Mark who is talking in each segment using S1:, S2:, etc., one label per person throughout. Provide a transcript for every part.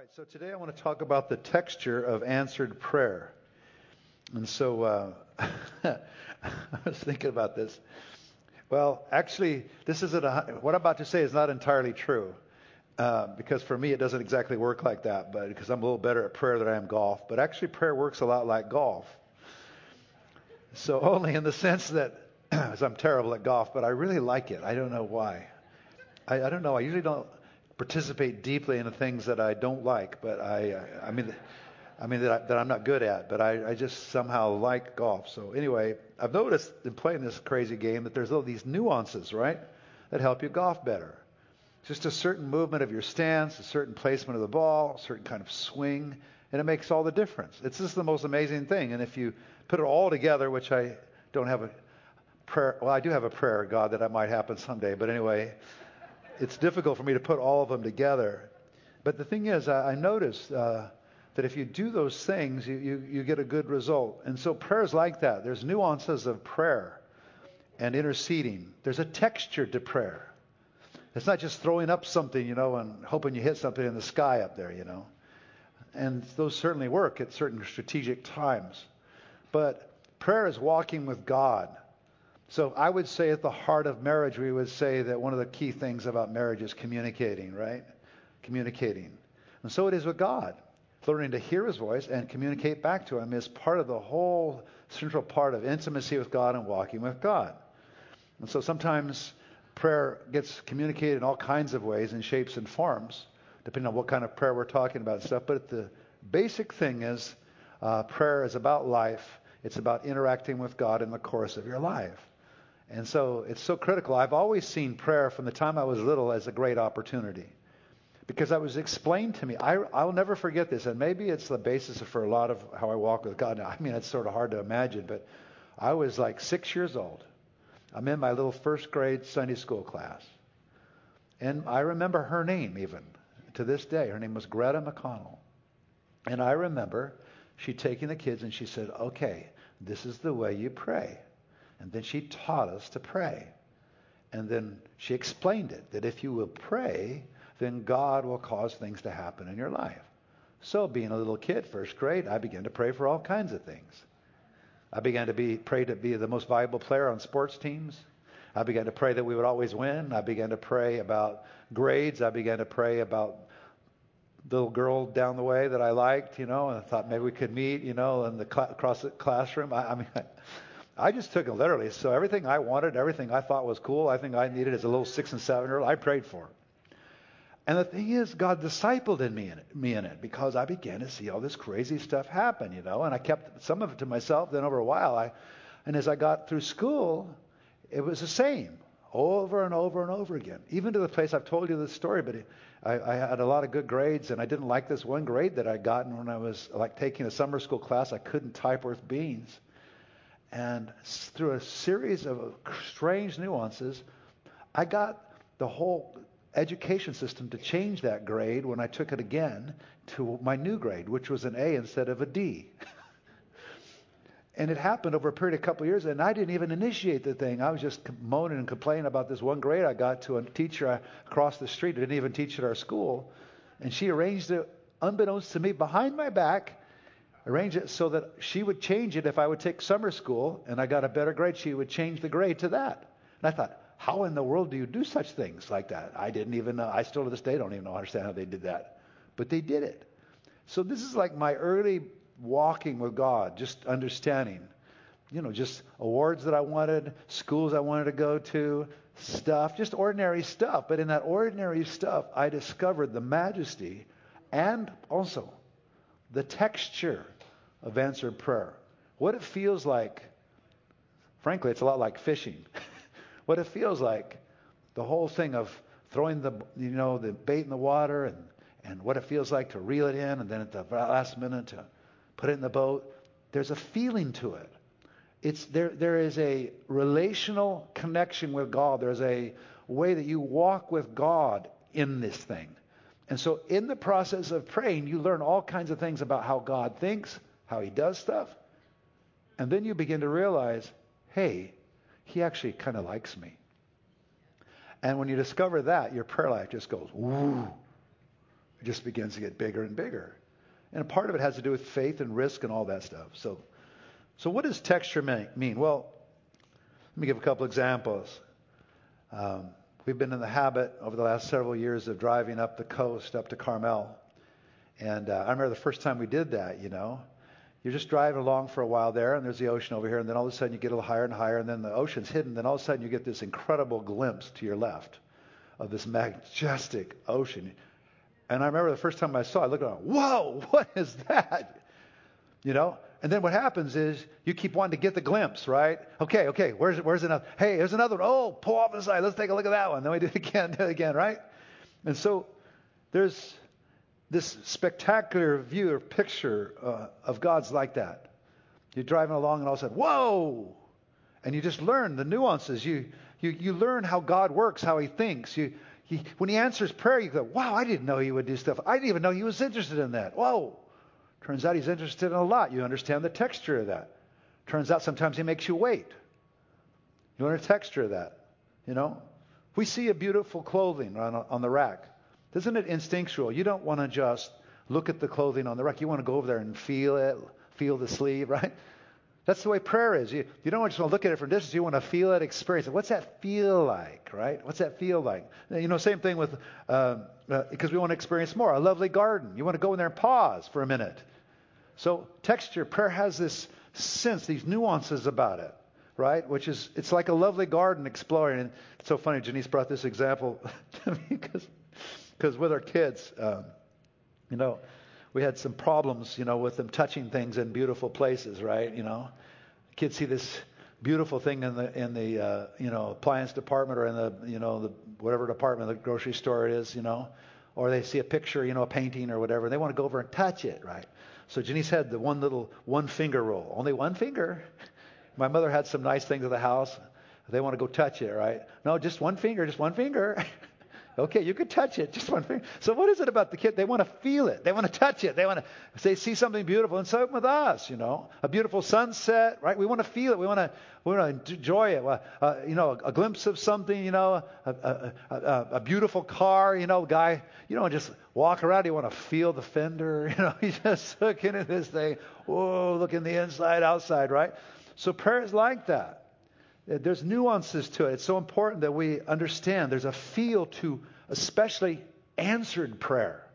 S1: right, so today I want to talk about the texture of answered prayer. And so uh, I was thinking about this. Well, actually, this isn't a, what I'm about to say is not entirely true. Uh, because for me, it doesn't exactly work like that, but because I'm a little better at prayer than I am golf. But actually, prayer works a lot like golf. So only in the sense that, as I'm terrible at golf, but I really like it. I don't know why. I, I don't know. I usually don't participate deeply in the things that I don't like, but I, I, I mean, I mean that, I, that I'm not good at, but I, I just somehow like golf. So anyway, I've noticed in playing this crazy game that there's all these nuances, right, that help you golf better. Just a certain movement of your stance, a certain placement of the ball, a certain kind of swing, and it makes all the difference. It's just the most amazing thing. And if you put it all together, which I don't have a prayer, well, I do have a prayer, God, that that might happen someday. But anyway, it's difficult for me to put all of them together. But the thing is, I, I noticed uh, that if you do those things, you, you, you get a good result. And so prayers like that. There's nuances of prayer and interceding. There's a texture to prayer. It's not just throwing up something, you know, and hoping you hit something in the sky up there, you know. And those certainly work at certain strategic times. But prayer is walking with God. So I would say at the heart of marriage, we would say that one of the key things about marriage is communicating, right? Communicating. And so it is with God. Learning to hear his voice and communicate back to him is part of the whole central part of intimacy with God and walking with God. And so sometimes prayer gets communicated in all kinds of ways and shapes and forms, depending on what kind of prayer we're talking about and stuff. But the basic thing is uh, prayer is about life. It's about interacting with God in the course of your life. And so it's so critical. I've always seen prayer from the time I was little as a great opportunity because that was explained to me. I, I'll never forget this, and maybe it's the basis for a lot of how I walk with God. I mean, it's sort of hard to imagine, but I was like six years old. I'm in my little first grade Sunday school class. And I remember her name even to this day. Her name was Greta McConnell. And I remember she taking the kids and she said, okay, this is the way you pray. And then she taught us to pray. And then she explained it that if you will pray, then God will cause things to happen in your life. So, being a little kid, first grade, I began to pray for all kinds of things. I began to be pray to be the most valuable player on sports teams. I began to pray that we would always win. I began to pray about grades. I began to pray about the little girl down the way that I liked, you know, and I thought maybe we could meet, you know, in the cl- across the classroom. I, I mean, just took it literally. So everything I wanted, everything I thought was cool, I think I needed as a little six and seven year old, I prayed for. And the thing is, God discipled in me in it, me in it because I began to see all this crazy stuff happen, you know, and I kept some of it to myself. Then over a while, I, and as I got through school, it was the same over and over and over again. Even to the place I've told you this story, but I, I had a lot of good grades, and I didn't like this one grade that I'd gotten when I was like taking a summer school class. I couldn't type worth beans. And through a series of strange nuances, I got the whole education system to change that grade when I took it again to my new grade, which was an A instead of a D. and it happened over a period of a couple of years, and I didn't even initiate the thing. I was just moaning and complaining about this one grade I got to a teacher across the street who didn't even teach at our school. And she arranged it, unbeknownst to me, behind my back arrange it so that she would change it if I would take summer school and I got a better grade, she would change the grade to that. And I thought, how in the world do you do such things like that? I didn't even know. I still to this day don't even know understand how they did that. But they did it. So this is like my early walking with God, just understanding. You know, just awards that I wanted, schools I wanted to go to, stuff, just ordinary stuff. But in that ordinary stuff, I discovered the majesty and also the texture of answered prayer. What it feels like, frankly, it's a lot like fishing. what it feels like, the whole thing of throwing the, you know, the bait in the water and, and what it feels like to reel it in and then at the last minute to put it in the boat. There's a feeling to it. It's there, there is a relational connection with God. There's a way that you walk with God in this thing. And so, in the process of praying, you learn all kinds of things about how God thinks, how He does stuff. And then you begin to realize, hey, He actually kind of likes me. And when you discover that, your prayer life just goes, woo. it just begins to get bigger and bigger. And a part of it has to do with faith and risk and all that stuff. So, so what does texture mean? Well, let me give a couple examples. Um, we've been in the habit over the last several years of driving up the coast, up to Carmel. And uh, I remember the first time we did that, you know. You're just driving along for a while there, and there's the ocean over here, and then all of a sudden you get a little higher and higher, and then the ocean's hidden, then all of a sudden you get this incredible glimpse to your left of this majestic ocean. And I remember the first time I saw it, I looked around, whoa, what is that? You know? And then what happens is you keep wanting to get the glimpse, right? Okay, okay, where's where's another? Hey, there's another one. Oh, pull off the side. Let's take a look at that one. Then we do it again, do it again, right? And so there's this spectacular view or picture uh, of God's like that. You're driving along and all of a sudden, whoa! And you just learn the nuances. You, you, you learn how God works, how He thinks. You, he, when He answers prayer, you go, wow, I didn't know He would do stuff. I didn't even know He was interested in that. Whoa! Turns out He's interested in a lot. You understand the texture of that. Turns out sometimes He makes you wait. You learn the texture of that. You know? We see a beautiful clothing on, on the rack. Isn't it instinctual? You don't want to just look at the clothing on the rack. You want to go over there and feel it, feel the sleeve, right? That's the way prayer is. You, you don't just want to look at it from distance. You want to feel it, experience it. What's that feel like, right? What's that feel like? You know, same thing with, um, uh, because we want to experience more. A lovely garden. You want to go in there and pause for a minute. So texture, prayer has this sense, these nuances about it, right? Which is, it's like a lovely garden exploring. And it's so funny, Janice brought this example to me because because with our kids, um, you know, we had some problems, you know, with them touching things in beautiful places, right? You know, kids see this beautiful thing in the in the uh, you know appliance department or in the you know the whatever department the grocery store it is, you know, or they see a picture, you know, a painting or whatever. They want to go over and touch it, right? So Janice had the one little one finger rule, only one finger. My mother had some nice things at the house. They want to go touch it, right? No, just one finger, just one finger. Okay, you could touch it, just one finger. So what is it about the kid? They want to feel it. They want to touch it. They want to they see something beautiful. And so with us, you know, a beautiful sunset, right? We want to feel it. We want to we want to enjoy it. Uh, you know, a, a, glimpse of something. You know, a, a, a, beautiful car. You know, guy. You don't just walk around. You want to feel the fender. You know, he's just looking at this thing. Whoa, looking the inside, outside, right? So prayer is like that. Uh, there's nuances to it. It's so important that we understand there's a feel to especially answered prayer.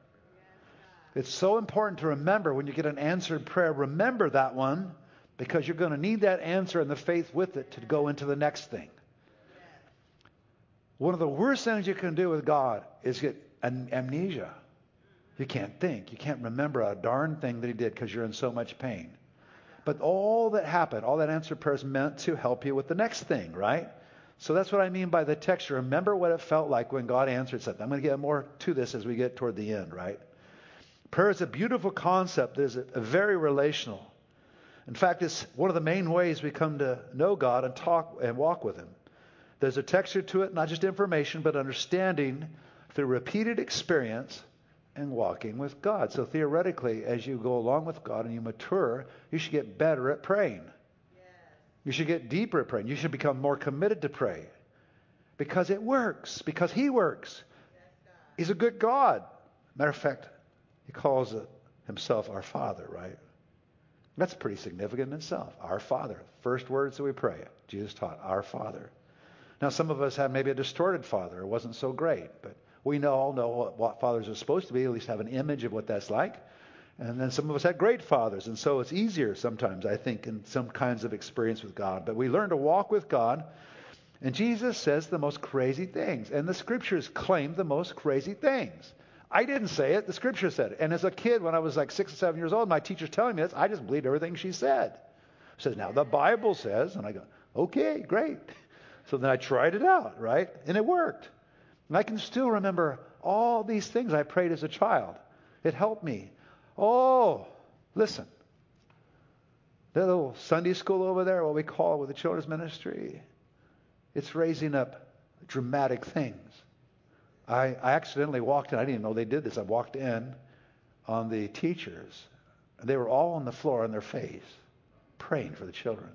S1: It's so important to remember when you get an answered prayer, remember that one because you're going to need that answer and the faith with it to go into the next thing. One of the worst things you can do with God is get an amnesia. You can't think. You can't remember a darn thing that He did because you're in so much pain. But all that happened, all that answered prayer is meant to help you with the next thing, right? So that's what I mean by the texture. Remember what it felt like when God answered something. I'm going to get more to this as we get toward the end, right? Prayer is a beautiful concept. It's a, a very relational. In fact, it's one of the main ways we come to know God and talk and walk with Him. There's a texture to it, not just information, but understanding through repeated experience and walking with God. So theoretically, as you go along with God and you mature, you should get better at praying. You should get deeper at praying. You should become more committed to pray because it works, because He works. He's a good God. Matter of fact, He calls Himself our Father, right? That's pretty significant in itself. Our Father. First words that we pray. Jesus taught, Our Father. Now, some of us have maybe a distorted father. It wasn't so great, but we know, all know what, what fathers are supposed to be, at least have an image of what that's like. And then some of us had great fathers, and so it's easier sometimes, I think, in some kinds of experience with God. But we learn to walk with God, and Jesus says the most crazy things, and the scriptures claim the most crazy things. I didn't say it, the scripture said it. And as a kid, when I was like six or seven years old, my teacher's telling me this, I just believed everything she said. She says, now the Bible says, and I go, okay, great. So then I tried it out, right? And it worked. And I can still remember all these things I prayed as a child. It helped me. Oh, listen. That little Sunday school over there, what we call with the children's ministry, it's raising up dramatic things. I, I accidentally walked in. I didn't even know they did this. I walked in on the teachers. They were all on the floor on their face, praying for the children,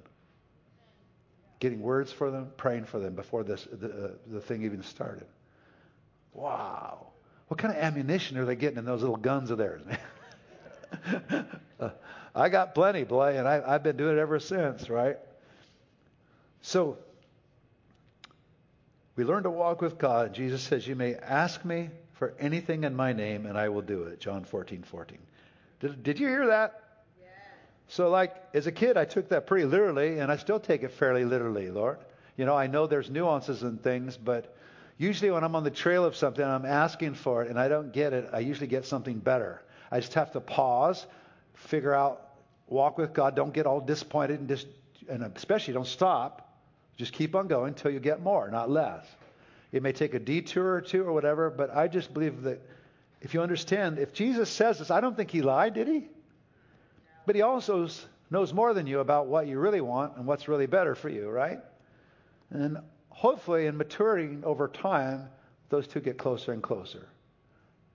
S1: getting words for them, praying for them before this, the, uh, the thing even started. Wow. What kind of ammunition are they getting in those little guns of theirs? uh, I got plenty, boy, and I, I've been doing it ever since, right? So, we learn to walk with God. Jesus says, You may ask me for anything in my name, and I will do it. John 14, 14. Did, did you hear that? Yeah. So, like, as a kid, I took that pretty literally, and I still take it fairly literally, Lord. You know, I know there's nuances and things, but usually when I'm on the trail of something, I'm asking for it, and I don't get it, I usually get something better. I just have to pause, figure out, walk with God. Don't get all disappointed, and, and especially don't stop. Just keep on going until you get more, not less. It may take a detour or two or whatever, but I just believe that if you understand, if Jesus says this, I don't think he lied, did he? But he also knows more than you about what you really want and what's really better for you, right? And hopefully, in maturing over time, those two get closer and closer.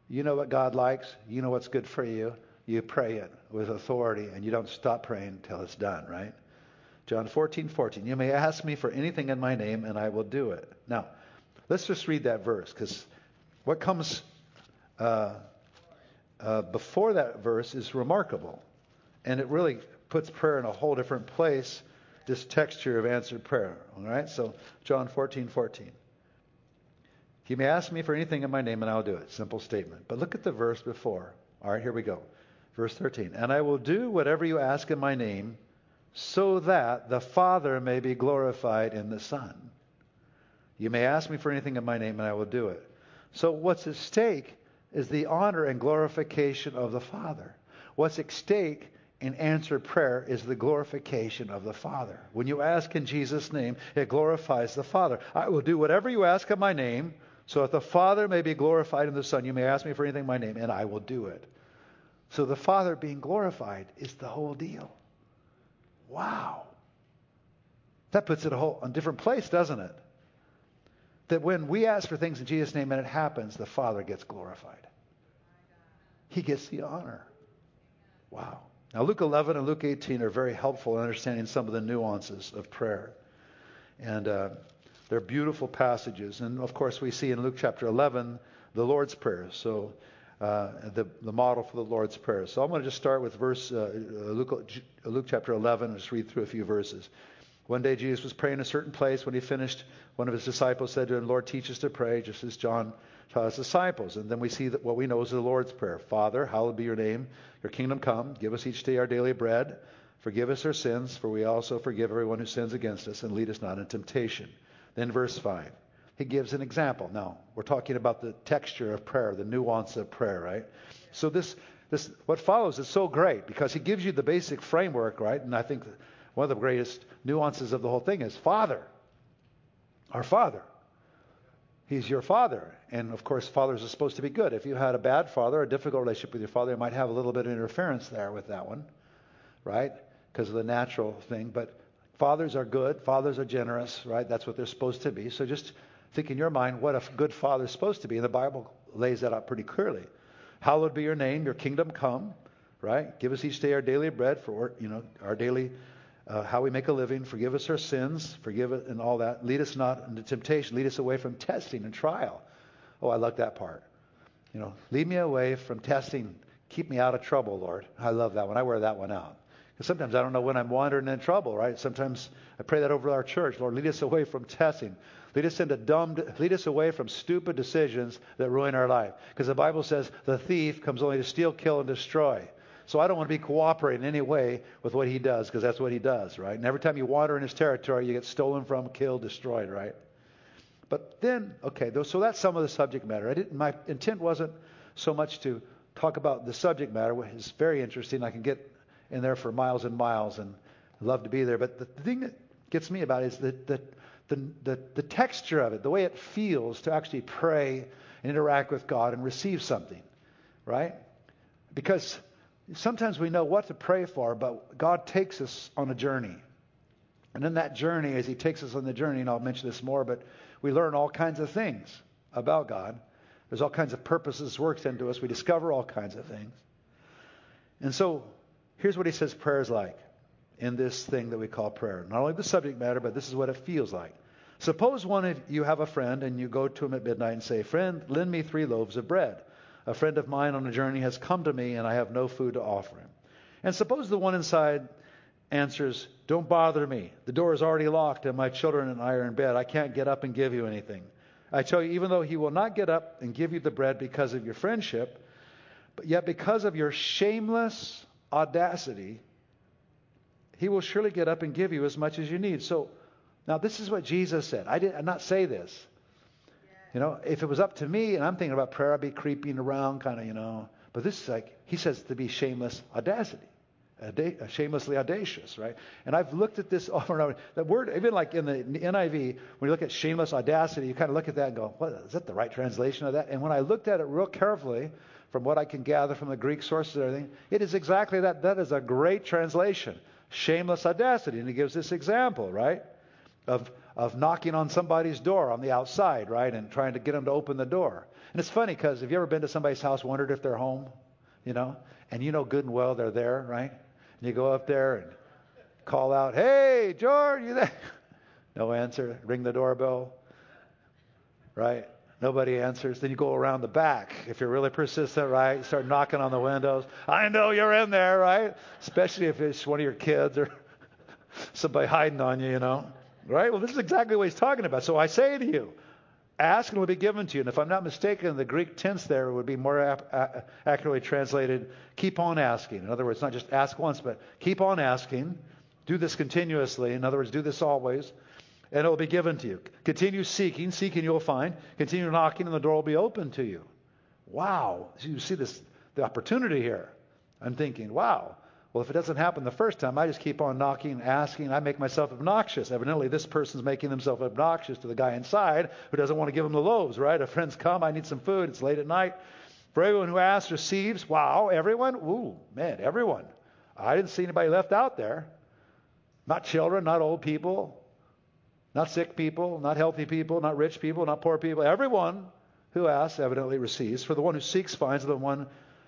S1: You know what God likes, you know what's good for you. You pray it with authority, and you don't stop praying until it's done, right? John 14, 14. You may ask me for anything in my name, and I will do it. Now, let's just read that verse, because what comes uh, uh, before that verse is remarkable. And it really puts prayer in a whole different place this texture of answered prayer. All right? So, John 14, 14. You may ask me for anything in my name, and I'll do it. Simple statement. But look at the verse before. All right, here we go. Verse 13. And I will do whatever you ask in my name, so that the Father may be glorified in the Son. You may ask me for anything in my name, and I will do it. So, what's at stake is the honor and glorification of the Father. What's at stake in answered prayer is the glorification of the Father. When you ask in Jesus' name, it glorifies the Father. I will do whatever you ask in my name, so that the Father may be glorified in the Son. You may ask me for anything in my name, and I will do it. So the Father being glorified is the whole deal. Wow. That puts it a whole a different place, doesn't it? That when we ask for things in Jesus' name and it happens, the Father gets glorified. He gets the honor. Wow. Now, Luke 11 and Luke 18 are very helpful in understanding some of the nuances of prayer. And uh, they're beautiful passages. And of course, we see in Luke chapter 11 the Lord's Prayer. So, uh, the, the model for the Lord's Prayer. So, I'm going to just start with verse uh, Luke, Luke chapter 11 and just read through a few verses. One day, Jesus was praying in a certain place. When he finished, one of his disciples said to him, Lord, teach us to pray, just as John taught his disciples. And then we see that what we know is the Lord's Prayer Father, hallowed be your name, your kingdom come. Give us each day our daily bread. Forgive us our sins, for we also forgive everyone who sins against us, and lead us not in temptation. Then, verse 5, he gives an example. Now, we're talking about the texture of prayer, the nuance of prayer, right? So, this, this what follows is so great because he gives you the basic framework, right? And I think one of the greatest nuances of the whole thing is Father, our Father. He's your father. And of course, fathers are supposed to be good. If you had a bad father, a difficult relationship with your father, you might have a little bit of interference there with that one, right? Because of the natural thing. But fathers are good. Fathers are generous, right? That's what they're supposed to be. So just think in your mind what a good father is supposed to be. And the Bible lays that out pretty clearly. Hallowed be your name, your kingdom come, right? Give us each day our daily bread for, you know, our daily uh, how we make a living, forgive us our sins, forgive it and all that. Lead us not into temptation, lead us away from testing and trial. Oh, I like that part. You know, lead me away from testing, keep me out of trouble, Lord. I love that one. I wear that one out. Because sometimes I don't know when I'm wandering in trouble, right? Sometimes I pray that over our church. Lord, lead us away from testing. Lead us into dumb, lead us away from stupid decisions that ruin our life. Because the Bible says the thief comes only to steal, kill, and destroy. So I don't want to be cooperating in any way with what he does because that's what he does, right? And every time you wander in his territory, you get stolen from, killed, destroyed, right? But then, okay, so that's some of the subject matter. I didn't, my intent wasn't so much to talk about the subject matter, which is very interesting. I can get in there for miles and miles and love to be there. But the thing that gets me about it is the, the, the, the, the texture of it, the way it feels to actually pray and interact with God and receive something, right? Because sometimes we know what to pray for, but God takes us on a journey. And in that journey, as He takes us on the journey, and I'll mention this more, but we learn all kinds of things about God. There's all kinds of purposes worked into us. We discover all kinds of things. And so here's what He says prayer is like in this thing that we call prayer. Not only the subject matter, but this is what it feels like. Suppose one of you have a friend and you go to him at midnight and say, Friend, lend me three loaves of bread. A friend of mine on a journey has come to me and I have no food to offer him. And suppose the one inside answers, Don't bother me. The door is already locked and my children and I are in bed. I can't get up and give you anything. I tell you, even though he will not get up and give you the bread because of your friendship, but yet because of your shameless audacity, he will surely get up and give you as much as you need. So now this is what Jesus said. I did not say this. You know, if it was up to me and I'm thinking about prayer, I'd be creeping around, kind of, you know. But this is like, he says to be shameless audacity. Uh, shamelessly audacious, right? And I've looked at this over and over. That word, even like in the NIV, when you look at shameless audacity, you kind of look at that and go, what, is that the right translation of that? And when I looked at it real carefully, from what I can gather from the Greek sources and everything, it is exactly that. That is a great translation. Shameless audacity. And he gives this example, right? Of, of knocking on somebody's door on the outside, right? And trying to get them to open the door. And it's funny because have you ever been to somebody's house, wondered if they're home? You know? And you know good and well they're there, right? And you go up there and call out, Hey, George, you there? No answer. Ring the doorbell, right? Nobody answers. Then you go around the back. If you're really persistent, right? Start knocking on the windows. I know you're in there, right? Especially if it's one of your kids or somebody hiding on you, you know. Right? Well, this is exactly what he's talking about. So I say to you, ask and it will be given to you. And if I'm not mistaken, the Greek tense there would be more ap- accurately translated keep on asking. In other words, not just ask once, but keep on asking. Do this continuously. In other words, do this always and it will be given to you. Continue seeking, seeking you'll find. Continue knocking, and the door will be open to you. Wow. You see this the opportunity here. I'm thinking, wow. Well, if it doesn't happen the first time, I just keep on knocking, and asking. I make myself obnoxious. Evidently, this person's making themselves obnoxious to the guy inside who doesn't want to give him the loaves, right? A friend's come, I need some food. It's late at night. For everyone who asks receives. Wow, everyone? Ooh, man, everyone. I didn't see anybody left out there. Not children, not old people, not sick people, not healthy people, not rich people, not poor people. Everyone who asks evidently receives. For the one who seeks finds, the one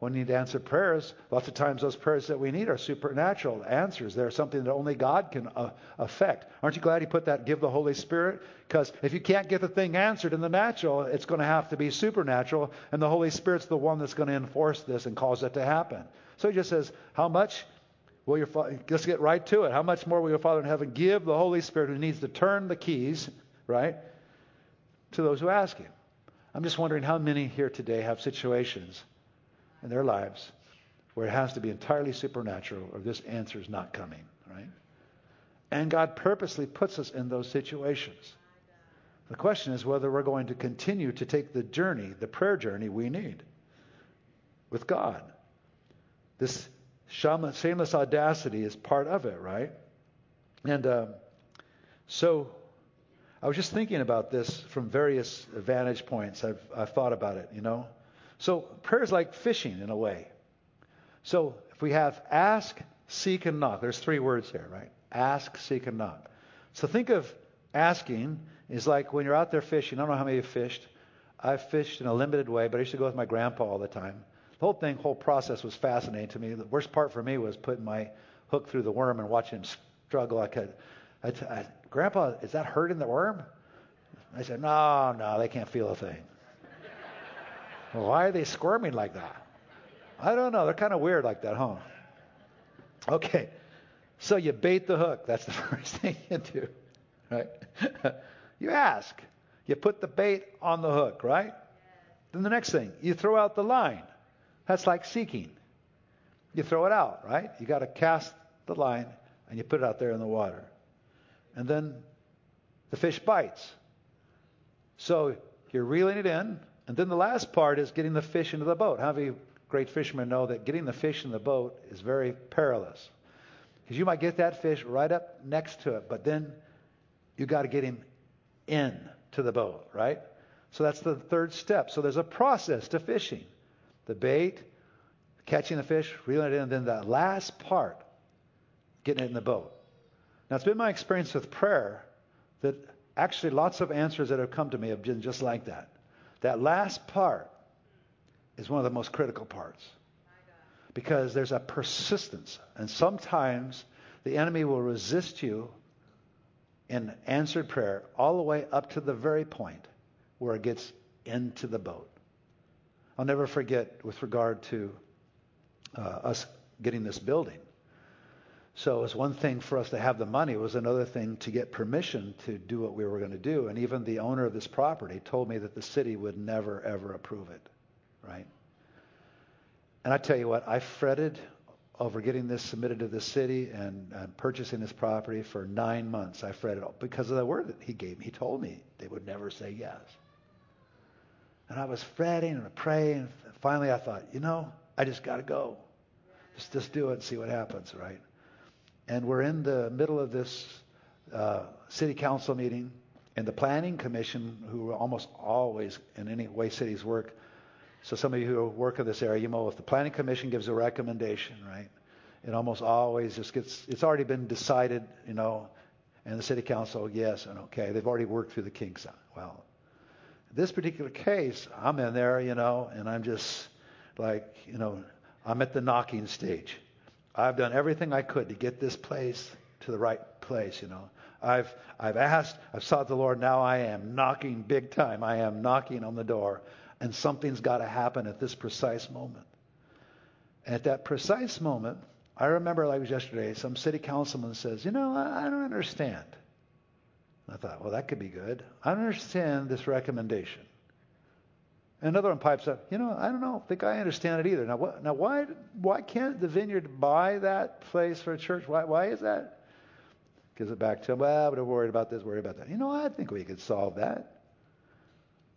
S1: when we need to answer prayers, lots of times those prayers that we need are supernatural answers. They're something that only God can uh, affect. Aren't you glad He put that give the Holy Spirit? Because if you can't get the thing answered in the natural, it's going to have to be supernatural, and the Holy Spirit's the one that's going to enforce this and cause it to happen. So He just says, How much will your let's get right to it. How much more will your Father in heaven give the Holy Spirit who needs to turn the keys, right, to those who ask Him? I'm just wondering how many here today have situations in their lives where it has to be entirely supernatural or this answer is not coming, right? And God purposely puts us in those situations. The question is whether we're going to continue to take the journey, the prayer journey we need with God. This shameless audacity is part of it, right? And uh, so I was just thinking about this from various vantage points. I've, I've thought about it, you know. So prayer is like fishing in a way. So if we have ask, seek, and knock, there's three words there, right? Ask, seek, and knock. So think of asking is like when you're out there fishing. I don't know how many have fished. I've fished in a limited way, but I used to go with my grandpa all the time. The whole thing, whole process was fascinating to me. The worst part for me was putting my hook through the worm and watching him struggle. I could, Grandpa, is that hurting the worm? I said, No, no, they can't feel a thing. Why are they squirming like that? I don't know. They're kind of weird like that, huh? Okay. So you bait the hook. That's the first thing you do, right? you ask. You put the bait on the hook, right? Then the next thing, you throw out the line. That's like seeking. You throw it out, right? You got to cast the line and you put it out there in the water. And then the fish bites. So you're reeling it in, and then the last part is getting the fish into the boat. How many great fishermen know that getting the fish in the boat is very perilous? Because you might get that fish right up next to it, but then you got to get him in to the boat, right? So that's the third step. So there's a process to fishing. The bait, catching the fish, reeling it in, and then the last part, getting it in the boat. Now it's been my experience with prayer that actually lots of answers that have come to me have been just like that. That last part is one of the most critical parts because there's a persistence. And sometimes the enemy will resist you in answered prayer all the way up to the very point where it gets into the boat. I'll never forget with regard to uh, us getting this building. So it was one thing for us to have the money. It was another thing to get permission to do what we were going to do. And even the owner of this property told me that the city would never, ever approve it. Right? And I tell you what, I fretted over getting this submitted to the city and, and purchasing this property for nine months. I fretted because of the word that he gave me. He told me they would never say yes. And I was fretting and praying. Finally, I thought, you know, I just got to go. Just, just do it and see what happens, right? And we're in the middle of this uh, city council meeting, and the planning commission, who almost always, in any way cities work, so some of you who work in this area, you know if the planning commission gives a recommendation, right? It almost always just gets, it's already been decided, you know, and the city council, yes and okay. They've already worked through the kinks. Well, this particular case, I'm in there, you know, and I'm just like, you know, I'm at the knocking stage. I've done everything I could to get this place to the right place, you know. I've I've asked, I've sought the Lord, now I am knocking big time. I am knocking on the door and something's got to happen at this precise moment. And at that precise moment, I remember like it was yesterday, some city councilman says, You know, I, don't understand. I thought, well, that could be good. I don't understand this recommendation. Another one pipes up, you know, I don't know, I think I understand it either. Now, what, now why, why can't the vineyard buy that place for a church? Why, why is that? Gives it back to him, well, I'm worried about this, worried about that. You know, I think we could solve that.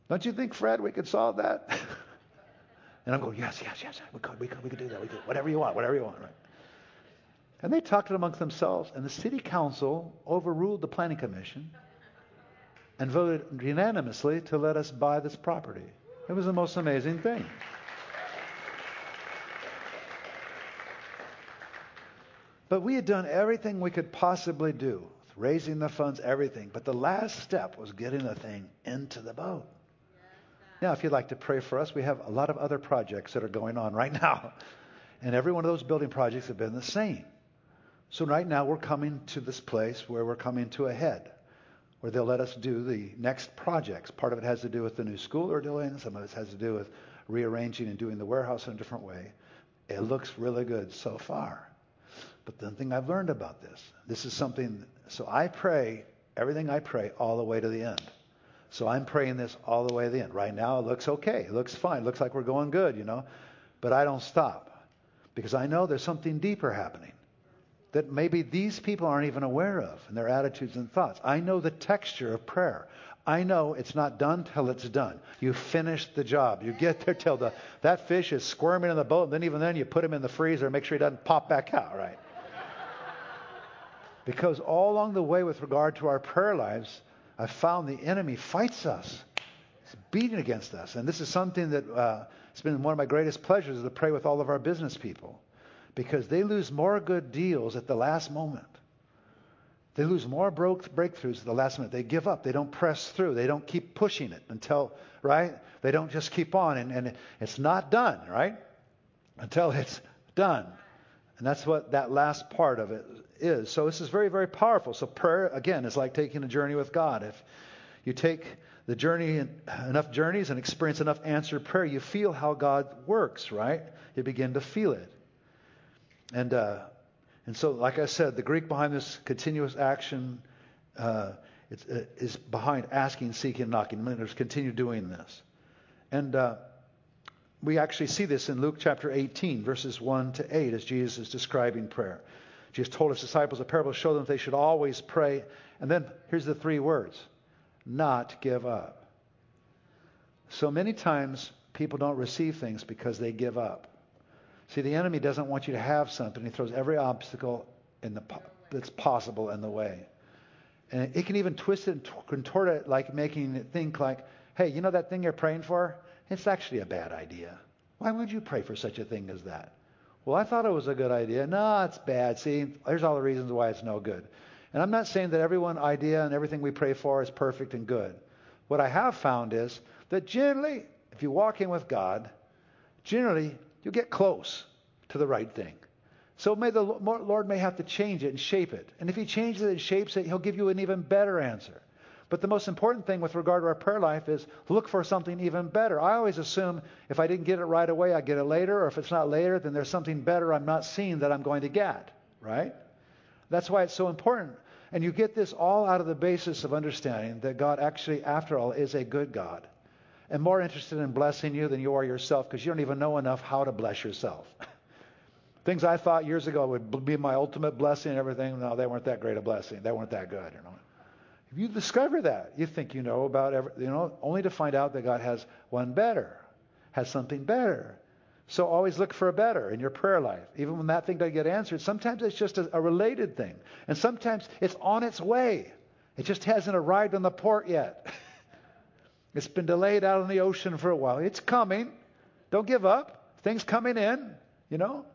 S1: Don't you think, Fred, we could solve that? and I'm going, yes, yes, yes, we could, we could, we could do that. We could, do whatever you want, whatever you want, right? And they talked it amongst themselves, and the city council overruled the planning commission and voted unanimously to let us buy this property. It was the most amazing thing. But we had done everything we could possibly do, raising the funds, everything. But the last step was getting the thing into the boat. Now, if you'd like to pray for us, we have a lot of other projects that are going on right now. And every one of those building projects have been the same. So right now we're coming to this place where we're coming to a head, where they'll let us do the next projects. Part of it has to do with the new school they're doing. Some of it has to do with rearranging and doing the warehouse in a different way. It looks really good so far. But the thing I've learned about this, this is something, so I pray everything I pray all the way to the end. So I'm praying this all the way to the end. Right now, it looks okay. It looks fine. It looks like we're going good, you know. But I don't stop because I know there's something deeper happening that maybe these people aren't even aware of in their attitudes and thoughts. I know the texture of prayer. I know it's not done till it's done. You finish the job. You get there till the that fish is squirming in the boat, and then even then you put him in the freezer, and make sure he doesn't pop back out, right? because all along the way with regard to our prayer lives, I've found the enemy fights us. He's beating against us. And this is something that uh, it's been one of my greatest pleasures to pray with all of our business people because they lose more good deals at the last moment. They lose more broke, breakthroughs at the last minute. They give up. They don't press through. They don't keep pushing it until, right? They don't just keep on. And, and it's not done, right? Until it's done. And that's what that last part of it is. So this is very, very powerful. So prayer, again, is like taking a journey with God. If you take the journey, enough journeys and experience enough answered prayer, you feel how God works, right? You begin to feel it. And, uh, and so, like I said, the Greek behind this continuous action uh, uh is behind asking, seeking, knocking. Let's continue doing this. And uh, we actually see this in Luke chapter 18, verses 1 to 8, as Jesus is describing prayer. Jesus told his disciples a parable to show them that they should always pray. And then here's the three words not give up. So many times people don't receive things because they give up. See, the enemy doesn't want you to have something. He throws every obstacle in the, that's possible in the way. And it can even twist it and contort it, like making it think like, hey, you know that thing you're praying for? It's actually a bad idea. Why would you pray for such a thing as that? Well, I thought it was a good idea. No, it's bad. See, there's all the reasons why it's no good. And I'm not saying that everyone idea and everything we pray for is perfect and good. What I have found is that generally, if you walk in with God, generally you get close to the right thing. So may the Lord may have to change it and shape it. And if He changes it and shapes it, He'll give you an even better answer. But the most important thing with regard to our prayer life is look for something even better. I always assume if I didn't get it right away, I get it later, or if it's not later, then there's something better I'm not seeing that I'm going to get, right? That's why it's so important. And you get this all out of the basis of understanding that God actually, after all, is a good God and more interested in blessing you than you are yourself because you don't even know enough how to bless yourself. Things I thought years ago would be my ultimate blessing and everything, no, they weren't that great a blessing. They weren't that good, you know. If you discover that, you think you know about every, you know, only to find out that God has one better, has something better. So always look for a better in your prayer life. Even when that thing doesn't get answered, sometimes it's just a, a related thing. And sometimes it's on its way. It just hasn't arrived on the port yet. it's been delayed out on the ocean for a while. It's coming. Don't give up. Things coming in, you know.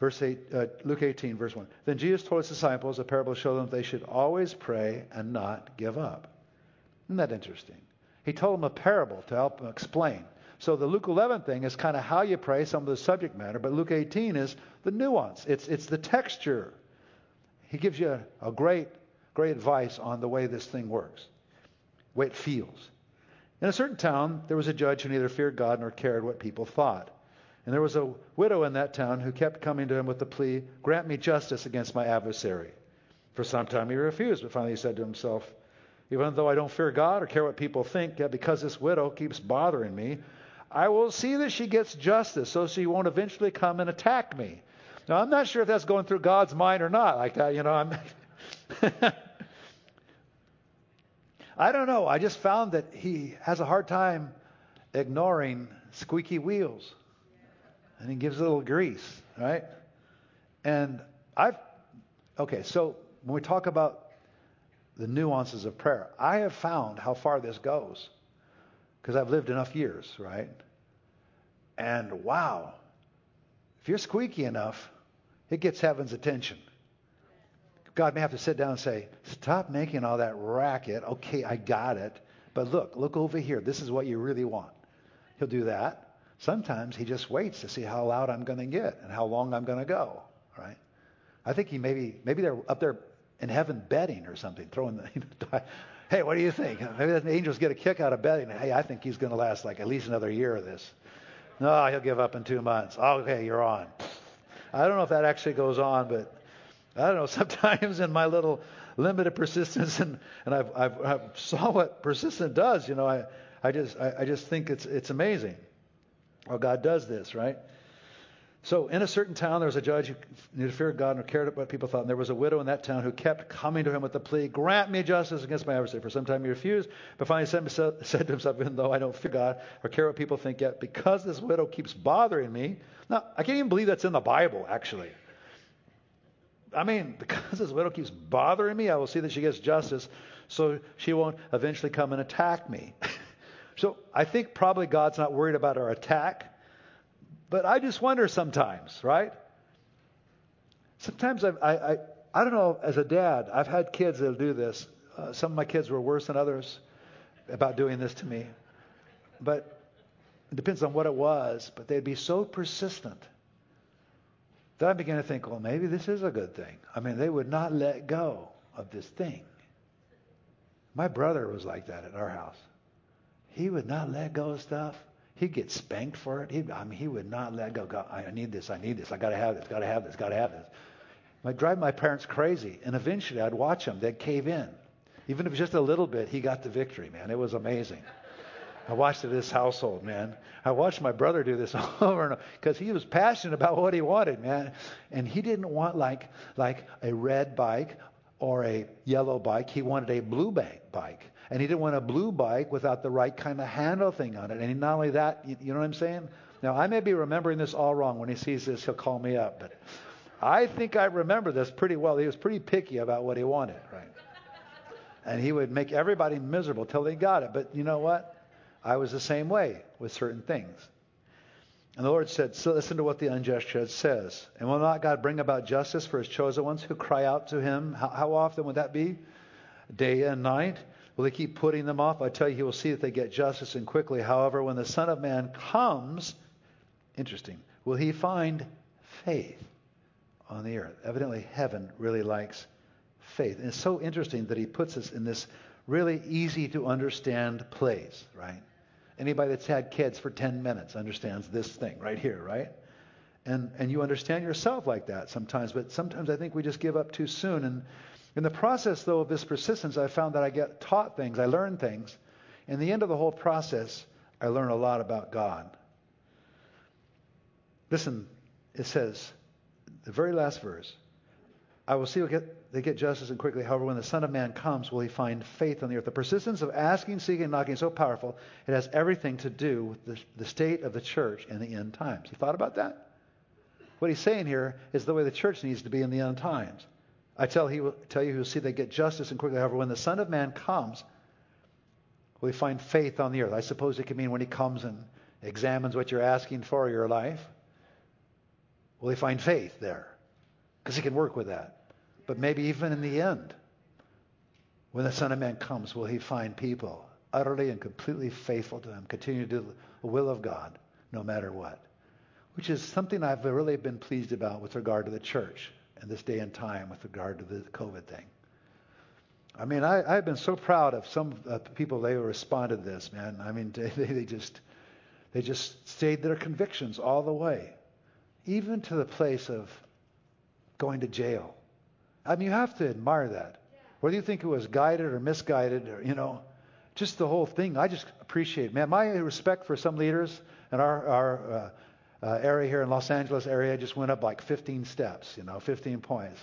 S1: Verse 8, uh, Luke 18, verse 1. Then Jesus told his disciples a parable to show them they should always pray and not give up. Isn't that interesting? He told them a parable to help them explain. So the Luke 11 thing is kind of how you pray, some of the subject matter, but Luke 18 is the nuance. It's, it's the texture. He gives you a, a great, great advice on the way this thing works, way it feels. In a certain town, there was a judge who neither feared God nor cared what people thought. And there was a widow in that town who kept coming to him with the plea, Grant me justice against my adversary. For some time he refused, but finally he said to himself, Even though I don't fear God or care what people think, yet because this widow keeps bothering me, I will see that she gets justice so she won't eventually come and attack me. Now, I'm not sure if that's going through God's mind or not like that. You know, I'm. I don't know. I just found that he has a hard time ignoring squeaky wheels and he gives a little grease, right? And I've, okay, so when we talk about the nuances of prayer, I have found how far this goes because I've lived enough years, right? And wow, if you're squeaky enough, it gets heaven's attention. God may have to sit down and say, Stop making all that racket. Okay, I got it. But look, look over here. This is what you really want. He'll do that. Sometimes he just waits to see how loud I'm going to get and how long I'm going to go, right? I think he maybe maybe they're up there in heaven betting or something, throwing the. Hey, what do you think? Maybe the angels get a kick out of betting. Hey, I think he's going to last like at least another year of this. No, he'll give up in two months. Okay, you're on. I don't know if that actually goes on, but I don't know. Sometimes in my little limited persistence, and and I've I've, I've saw what persistence does. You know, I I just I, I just think it's it's amazing. how God does this, right? So, in a certain town, there was a judge who feared God nor cared what people thought. And there was a widow in that town who kept coming to him with the plea, Grant me justice against my adversary. For some time he refused, but finally said to himself, Even though I don't fear God or care what people think yet, because this widow keeps bothering me. Now, I can't even believe that's in the Bible, actually. I mean, because this widow keeps bothering me, I will see that she gets justice so she won't eventually come and attack me. So I think probably God's not worried about our attack. But I just wonder sometimes, right? Sometimes I, I, I, I don't know, as a dad, I've had kids that'll do this. Uh, some of my kids were worse than others about doing this to me. But it depends on what it was, but they'd be so persistent that I began to think, well, maybe this is a good thing. I mean, they would not let go of this thing. My brother was like that at our house. He would not let go of stuff. He'd get spanked for it. He'd, I mean, he would not let go. God, I need this. I need this. I got to have this. Got to have this. Got to have this. I'd drive my parents crazy, and eventually I'd watch them. They'd cave in. Even if it was just a little bit, he got the victory, man. It was amazing. I watched this household, man. I watched my brother do this over and over because he was passionate about what he wanted, man. And he didn't want like like a red bike or a yellow bike. He wanted a blue bike. And he didn't want a blue bike without the right kind of handle thing on it. And not only that, you, know what I'm saying? Now, I may be remembering this all wrong. When he sees this, he'll call me up. But I think I remember this pretty well. He was pretty picky about what he wanted, right? And he would make everybody miserable till they got it. But you know what? I was the same way with certain things. And the Lord said, so listen to what the unjust judge says. And will not God bring about justice for his chosen ones who cry out to him? How, how often would that be? Day and night? Will he keep putting them off? I tell you, he will see that they get justice and quickly. However, when the Son of Man comes, interesting, will he find faith on the earth? Evidently, heaven really likes faith. And it's so interesting that he puts us in this really easy to understand place, right? Anybody that's had kids for 10 minutes understands this thing right here, right? And, and you understand yourself like that sometimes, but sometimes I think we just give up too soon. And in the process, though, of this persistence, I found that I get taught things, I learn things. In the end of the whole process, I learn a lot about God. Listen, it says, the very last verse, I will see they get justice and quickly. However, when the Son of Man comes, will he find faith on the earth? The persistence of asking, seeking, and knocking is so powerful, it has everything to do with the, the state of the church in the end times. You thought about that? What he's saying here is the way the church needs to be in the end times. I tell, he will, tell you, he will see they get justice and quickly. However, when the Son of Man comes, will he find faith on the earth? I suppose it could mean when he comes and examines what you're asking for your life. Will he find faith there? Because he can work with that. But maybe even in the end, when the Son of Man comes, will he find people utterly and completely faithful to him, continue to do the will of God no matter what? Which is something I've really been pleased about with regard to the church in this day and time with regard to the COVID thing. I mean, I, have been so proud of some uh, people they responded to this, man. I mean, they, they just they just stayed their convictions all the way, even to the place of going to jail I mean, you have to admire that. Whether you think it was guided or misguided, or, you know, just the whole thing, I just appreciate. Man, my respect for some leaders in our, our uh, uh, area here in Los Angeles area just went up like 15 steps, you know, 15 points.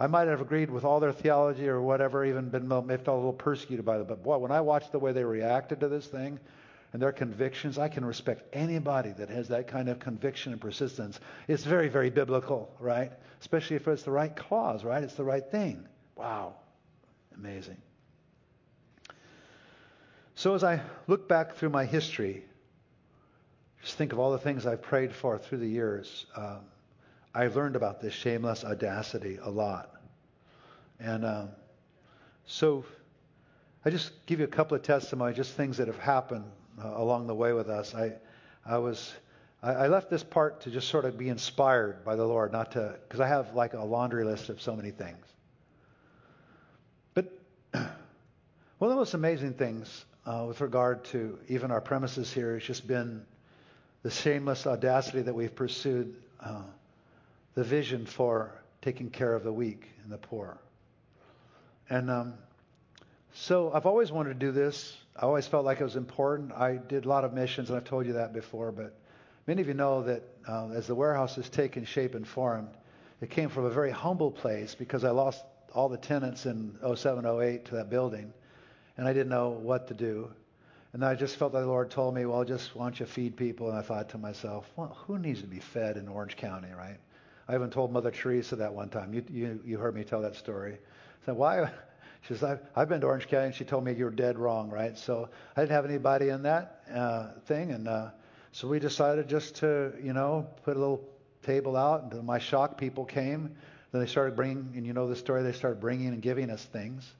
S1: I might have agreed with all their theology or whatever, even been maybe felt a little persecuted by them. But boy, when I watched the way they reacted to this thing, and their convictions. I can respect anybody that has that kind of conviction and persistence. It's very, very biblical, right? Especially if it's the right cause, right? It's the right thing. Wow. Amazing. So as I look back through my history, just think of all the things I've prayed for through the years. Um, I've learned about this shameless audacity a lot. And um, so I just give you a couple of testimonies, just things that have happened uh, along the way with us. I, I was, I, I left this part to just sort of be inspired by the Lord, not to, because I have like a laundry list of so many things. But one of the most amazing things uh, with regard to even our premises here has just been the shameless audacity that we've pursued, uh, the vision for taking care of the weak and the poor. And um, so I've always wanted to do this. I always felt like it was important. I did a lot of missions, and I've told you that before, but many of you know that uh, as the warehouse has taken shape and formed, it came from a very humble place because I lost all the tenants in 07, 08 to that building, and I didn't know what to do. And I just felt that the Lord told me, well, just why don't you feed people? And I thought to myself, well, who needs to be fed in Orange County, right? I even told Mother Teresa that one time. You, you, you heard me tell that story. I said, why, she says, I've, I've been to Orange County, and she told me you're dead wrong, right? So I didn't have anybody in that uh, thing, and uh, so we decided just to, you know, put a little table out. And to my shock, people came. Then they started bringing, and you know the story, they started bringing and giving us things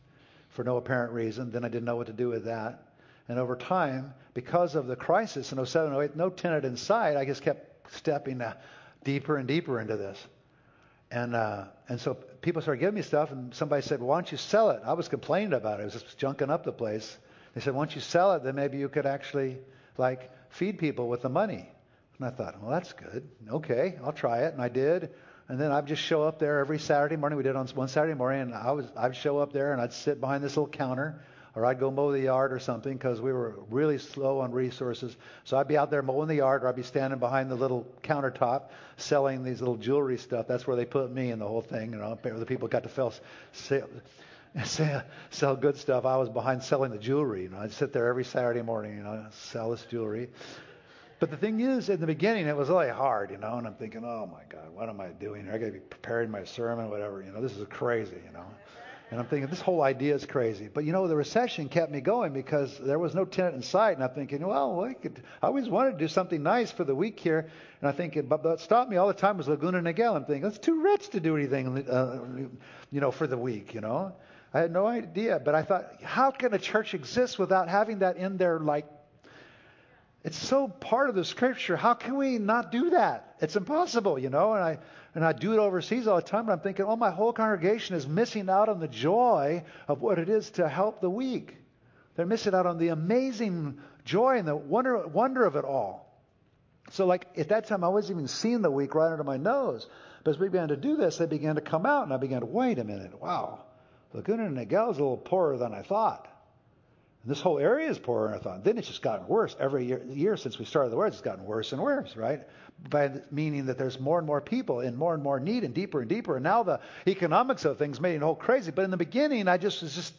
S1: for no apparent reason. Then I didn't know what to do with that. And over time, because of the crisis in 07, 08, no tenant inside, I just kept stepping uh, deeper and deeper into this. And uh, and so people started giving me stuff, and somebody said, well, "Why don't you sell it?" I was complaining about it. I was just junking up the place. They said, "Why don't you sell it? Then maybe you could actually like feed people with the money." And I thought, well, that's good. Okay, I'll try it, and I did. And then I'd just show up there every Saturday morning. We did on one Saturday morning, and I was I'd show up there and I'd sit behind this little counter or I'd go mow the yard or something because we were really slow on resources. So I'd be out there mowing the yard, or I'd be standing behind the little countertop selling these little jewelry stuff. That's where they put me in the whole thing. You know, the people got to sell, sell, sell good stuff. I was behind selling the jewelry. You know, I'd sit there every Saturday morning, you know, sell this jewelry. But the thing is, in the beginning, it was really hard, you know, and I'm thinking, oh my God, what am I doing? I got to be preparing my sermon, whatever, you know, this is crazy, you know. And I'm thinking, this whole idea is crazy. But you know, the recession kept me going because there was no tenant in sight. And I'm thinking, well, I, could, I always wanted to do something nice for the weak here. And I think, but what stopped me all the time was Laguna Niguel. I'm thinking, it's too rich to do anything, uh, you know, for the weak, you know. I had no idea. But I thought, how can a church exist without having that in there, like, it's so part of the scripture. How can we not do that? It's impossible, you know. And I and I do it overseas all the time, but I'm thinking, oh, my whole congregation is missing out on the joy of what it is to help the weak. They're missing out on the amazing joy and the wonder, wonder of it all. So, like at that time, I wasn't even seeing the weak right under my nose. But as we began to do this, they began to come out, and I began to wait a minute. Wow, Laguna Niguel is a little poorer than I thought. And this whole area is I thought. Then it's just gotten worse every year, year since we started the word. It's gotten worse and worse, right? by meaning that there's more and more people in more and more need and deeper and deeper. And now the economics of things made it all crazy. But in the beginning, I just was just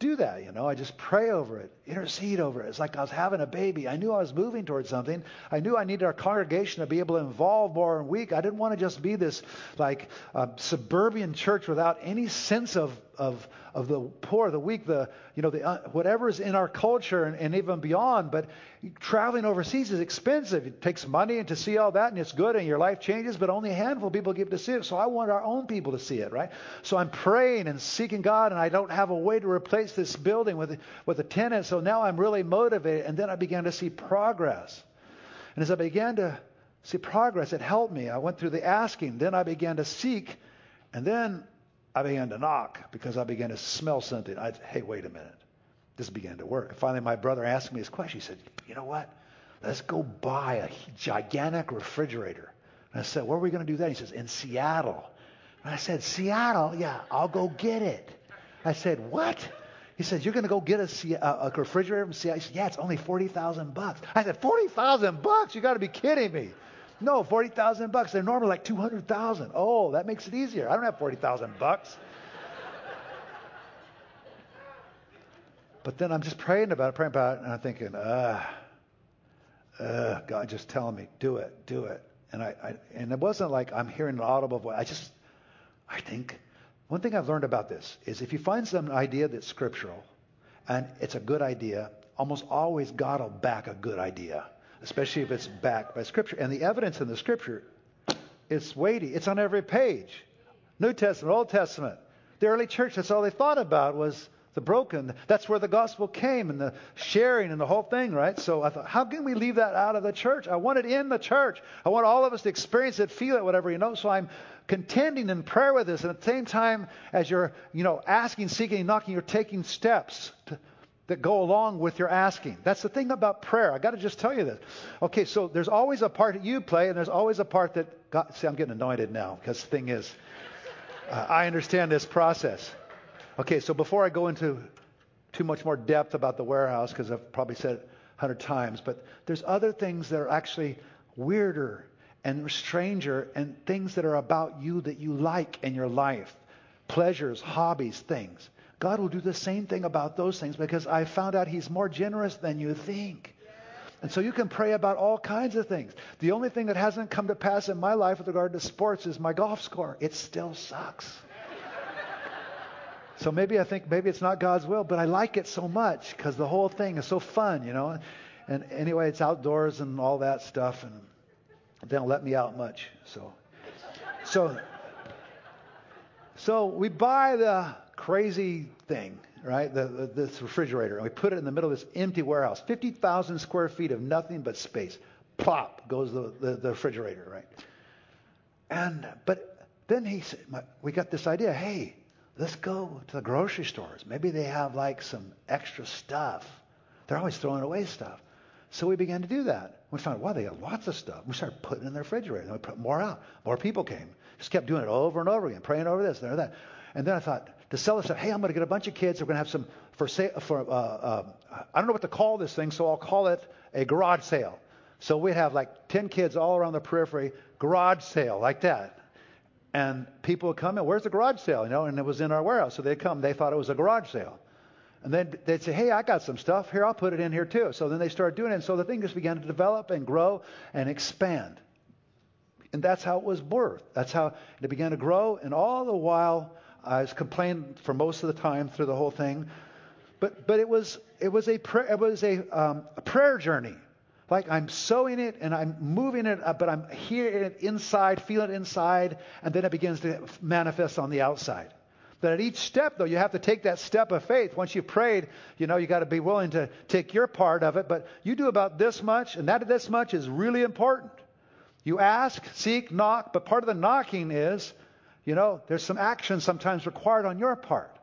S1: do that, you know. I just pray over it, intercede over it. It's like I was having a baby. I knew I was moving towards something. I knew I needed our congregation to be able to involve more and week. I didn't want to just be this like uh, suburban church without any sense of of of the poor, the weak, the you know the uh, is in our culture and, and even beyond. But traveling overseas is expensive. It takes money and to see all that, and it's good, and your life changes. But only a handful of people get to see it. So I want our own people to see it, right? So I'm praying and seeking God, and I don't have a way to replace this building with with a tenant. So now I'm really motivated, and then I began to see progress. And as I began to see progress, it helped me. I went through the asking, then I began to seek, and then I began to knock because I began to smell something. I, hey, wait a minute. This began to work. Finally, my brother asked me this question. He said, You know what? Let's go buy a gigantic refrigerator. And I said, Where are we going to do that? He says, In Seattle. And I said, Seattle? Yeah, I'll go get it. I said, What? He said, You're going to go get a, a, a refrigerator from Seattle? He said, Yeah, it's only 40000 bucks. I said, 40000 bucks? You got to be kidding me. No, 40,000 bucks. They're normally like 200,000. Oh, that makes it easier. I don't have 40,000 bucks. but then I'm just praying about it, praying about it, and I'm thinking, ah, uh, God just telling me, do it, do it. And I, I, and it wasn't like I'm hearing an audible voice. I just, I think, one thing I've learned about this is if you find some idea that's scriptural, and it's a good idea, almost always God will back a good idea especially if it's backed by Scripture. And the evidence in the Scripture is weighty. It's on every page. New Testament, Old Testament. The early church, that's all they thought about was the broken. That's where the gospel came and the sharing and the whole thing, right? So I thought, how can we leave that out of the church? I want it in the church. I want all of us to experience it, feel it, whatever, you know. So I'm contending in prayer with this. And at the same time, as you're, you know, asking, seeking, knocking, you're taking steps to, that go along with your asking. That's the thing about prayer. I got to just tell you this. Okay, so there's always a part that you play, and there's always a part that God. See, I'm getting anointed now because the thing is, uh, I understand this process. Okay, so before I go into too much more depth about the warehouse, because I've probably said it a hundred times, but there's other things that are actually weirder and stranger and things that are about you that you like in your life pleasures, hobbies, things. God will do the same thing about those things because I found out He's more generous than you think. And so you can pray about all kinds of things. The only thing that hasn't come to pass in my life with regard to sports is my golf score. It still sucks. so maybe I think maybe it's not God's will, but I like it so much because the whole thing is so fun, you know. And anyway, it's outdoors and all that stuff, and they don't let me out much. So, so, so we buy the crazy thing, right? The, the, this refrigerator. And we put it in the middle of this empty warehouse, 50,000 square feet of nothing but space. Plop goes the, the, the refrigerator, right? And but then he said, we got this idea. Hey, let's go to the grocery stores. Maybe they have like some extra stuff. They're always throwing away stuff. So we began to do that. We found, wow, they got lots of stuff. We started putting in the refrigerator. And we put more out. More people came. Just kept doing it over and over again, praying over this, there, that. And then I thought, to seller said, hey, I'm going to get a bunch of kids. We're going to have some for sale. For uh, uh, I don't know what to call this thing, so I'll call it a garage sale. So we'd have like 10 kids all around the periphery, garage sale like that. And people would come in, where's the garage sale? You know, and it was in our warehouse. So they'd come, they thought it was a garage sale. And then they'd say, hey, I got some stuff. Here, I'll put it in here too. So then they started doing it. And so the thing just began to develop and grow and expand. And that's how it was birthed. That's how it began to grow. And all the while, I was complaining for most of the time through the whole thing. But, but it was, it was, a, prayer, it was a, um, a prayer journey. Like I'm sowing it and I'm moving it, uh, but I'm hearing it inside, feeling it inside, and then it begins to manifest on the outside. But at each step, though, you have to take that step of faith. Once you've prayed, you know, you got to be willing to take your part of it. But you do about this much, and that this much is really important. You ask, seek, knock, but part of the knocking is, you know, there's some action sometimes required on your part.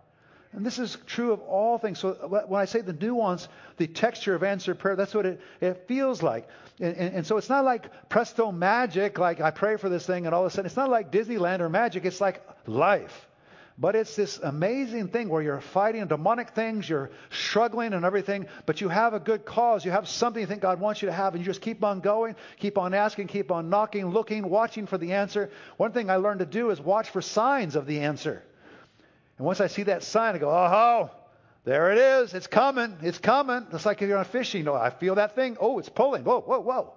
S1: And this is true of all things. So when I say the nuance, the texture of answered prayer, that's what it, it feels like. And, and, and, so it's not like presto magic, like I pray for this thing and all of a sudden, it's not like Disneyland or magic. It's like life. But it's this amazing thing where you're fighting demonic things, you're struggling and everything, but you have a good cause. You have something you think God wants you to have, and you just keep on going, keep on asking, keep on knocking, looking, watching for the answer. One thing I learned to do is watch for signs of the answer. And once I see that sign, I go, oh, there it is. It's coming. It's coming. It's like if you're on fishing. Know, I feel that thing. Oh, it's pulling. Whoa, whoa, whoa.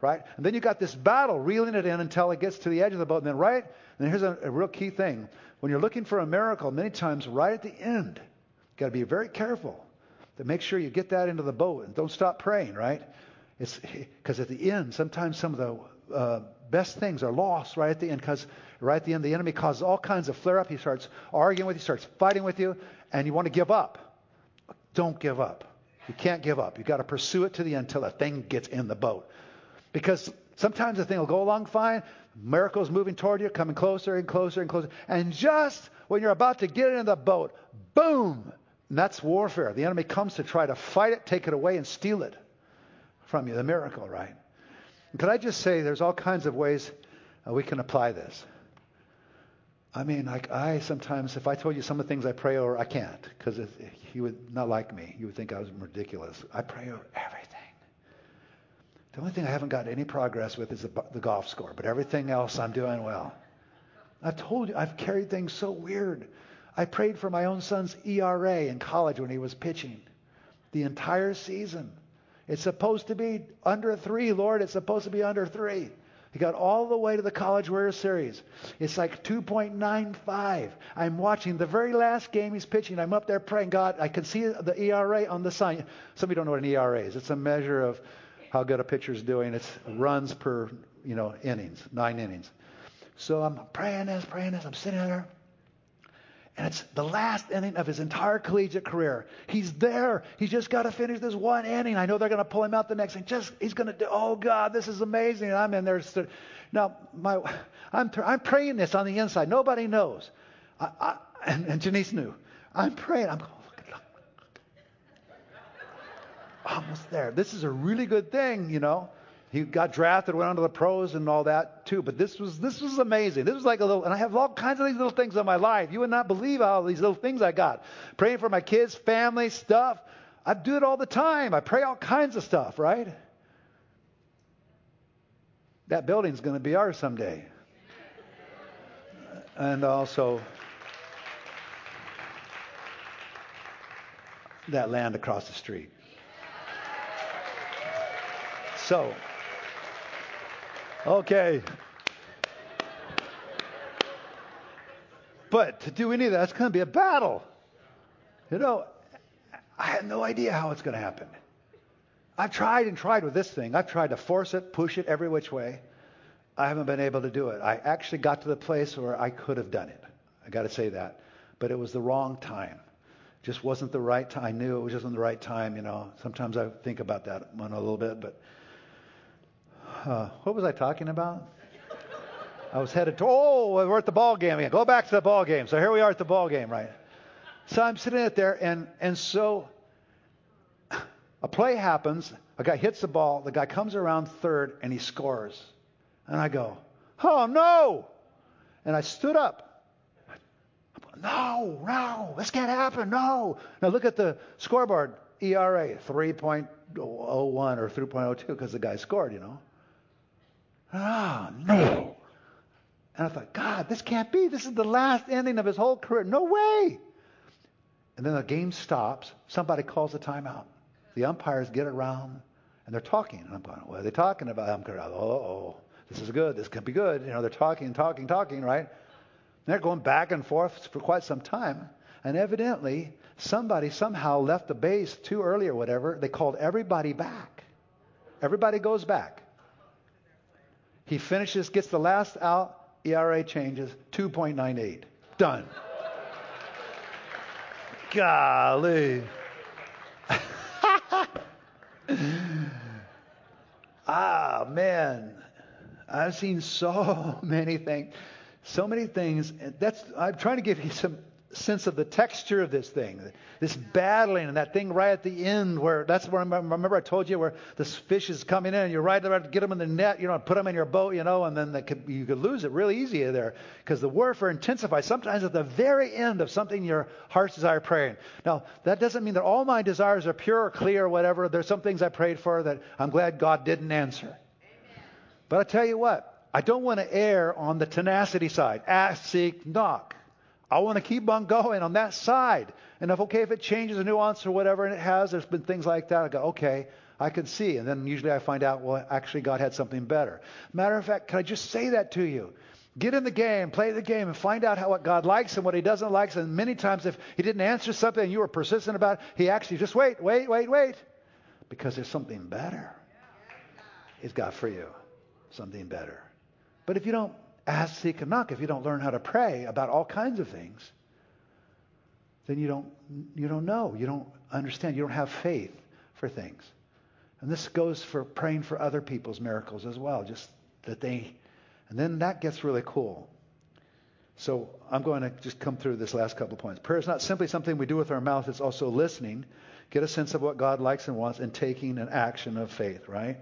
S1: Right? And then you got this battle, reeling it in until it gets to the edge of the boat. And then, right? And here's a, a real key thing. When you're looking for a miracle, many times right at the end, you've got to be very careful to make sure you get that into the boat and don't stop praying, right? It's because at the end, sometimes some of the uh, best things are lost right at the end because right at the end, the enemy causes all kinds of flare up. He starts arguing with you, starts fighting with you, and you want to give up. Don't give up. You can't give up. You've got to pursue it to the end until the thing gets in the boat. Because sometimes the thing will go along fine, miracles moving toward you, coming closer and closer and closer. And just when you're about to get in the boat, boom! And that's warfare. The enemy comes to try to fight it, take it away, and steal it from you. The miracle, right? Could I just say there's all kinds of ways we can apply this. I mean, like I sometimes, if I told you some of the things I pray over, I can't because you would not like me. You would think I was ridiculous. I pray over everything. The only thing I haven't gotten any progress with is the, the golf score, but everything else I'm doing well. I've told you, I've carried things so weird. I prayed for my own son's ERA in college when he was pitching the entire season. It's supposed to be under three, Lord. It's supposed to be under three. He got all the way to the College World Series. It's like 2.95. I'm watching the very last game he's pitching. I'm up there praying, God, I can see the ERA on the sign. Some of you don't know what an ERA is. It's a measure of how good a pitcher's doing. It's runs per, you know, innings, nine innings. So I'm praying this, praying this. I'm sitting there. And it's the last inning of his entire collegiate career. He's there. He's just got to finish this one inning. I know they're going to pull him out the next inning. Just he's going to do. Oh God, this is amazing. And I'm in there. Now, my, I'm I'm praying this on the inside. Nobody knows. I, I, and, and Janice knew. I'm praying. I'm going almost there. This is a really good thing, you know. He got drafted, went on to the pros and all that too. But this was this was amazing. This was like a little, and I have all kinds of these little things in my life. You would not believe all these little things I got. Praying for my kids, family, stuff. I do it all the time. I pray all kinds of stuff, right? That building's going to be ours someday. And also that land across the street. So, okay. But to do any of that, it's going to be a battle. You know, I have no idea how it's going to happen. I've tried and tried with this thing. I've tried to force it, push it every which way. I haven't been able to do it. I actually got to the place where I could have done it. I got to say that. But it was the wrong time. Just wasn't the right time. I knew it was just not the right time, you know. Sometimes I think about that one a little bit, but uh, what was I talking about? I was headed to, oh, we're at the ball game again. Go back to the ball game. So here we are at the ball game, right? So I'm sitting at there, and, and so a play happens. A guy hits the ball. The guy comes around third, and he scores. And I go, oh, no. And I stood up. No, no, this can't happen. No. Now look at the scoreboard. ERA 3.01 or 3.02 because the guy scored, you know. Ah, no. And I thought, God, this can't be. This is the last ending of his whole career. No way. And then the game stops. Somebody calls a timeout. The umpires get around and they're talking. And I'm going, what are they talking about? I'm going, oh, oh, this is good. This could be good. You know, they're talking, talking, talking, right? they're going back and forth for quite some time. And evidently, somebody somehow left the base too early or whatever. They called everybody back. Everybody goes back. He finishes, gets the last out. ERA changes 2.98. Done. Golly. ah, man. I've seen so many things. So many things. That's I'm trying to give you some sense of the texture of this thing, this battling, and that thing right at the end where that's where I remember I told you where this fish is coming in, and you're right about to get them in the net, you know, put them in your boat, you know, and then could, you could lose it really easy there because the warfare intensifies. Sometimes at the very end of something your heart's desire praying. Now that doesn't mean that all my desires are pure or clear or whatever. There's some things I prayed for that I'm glad God didn't answer. But I tell you what. I don't want to err on the tenacity side. Ask, seek, knock. I want to keep on going on that side. And if okay, if it changes a nuance or whatever, and it has, there's been things like that. I go, okay, I can see. And then usually I find out, well, actually God had something better. Matter of fact, can I just say that to you? Get in the game, play the game, and find out how what God likes and what He doesn't like. And many times, if He didn't answer something and you were persistent about it, He actually just wait, wait, wait, wait, because there's something better He's got for you. Something better. But if you don't ask, seek, and knock, if you don't learn how to pray about all kinds of things, then you don't, you don't know. You don't understand. You don't have faith for things. And this goes for praying for other people's miracles as well, just that they, and then that gets really cool. So I'm going to just come through this last couple of points. Prayer is not simply something we do with our mouth, it's also listening, get a sense of what God likes and wants, and taking an action of faith, right?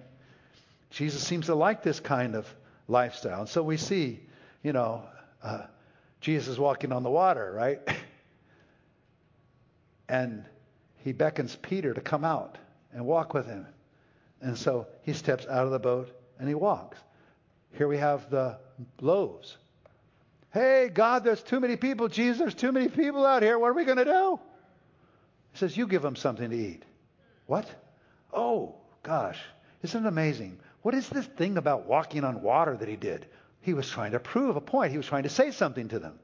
S1: Jesus seems to like this kind of lifestyle. And so we see, you know, uh, Jesus walking on the water, right? and he beckons Peter to come out and walk with him. And so he steps out of the boat and he walks. Here we have the loaves. Hey, God, there's too many people. Jesus, there's too many people out here. What are we going to do? He says, You give them something to eat. What? Oh, gosh. Isn't it amazing? What is this thing about walking on water that he did? He was trying to prove a point. He was trying to say something to them.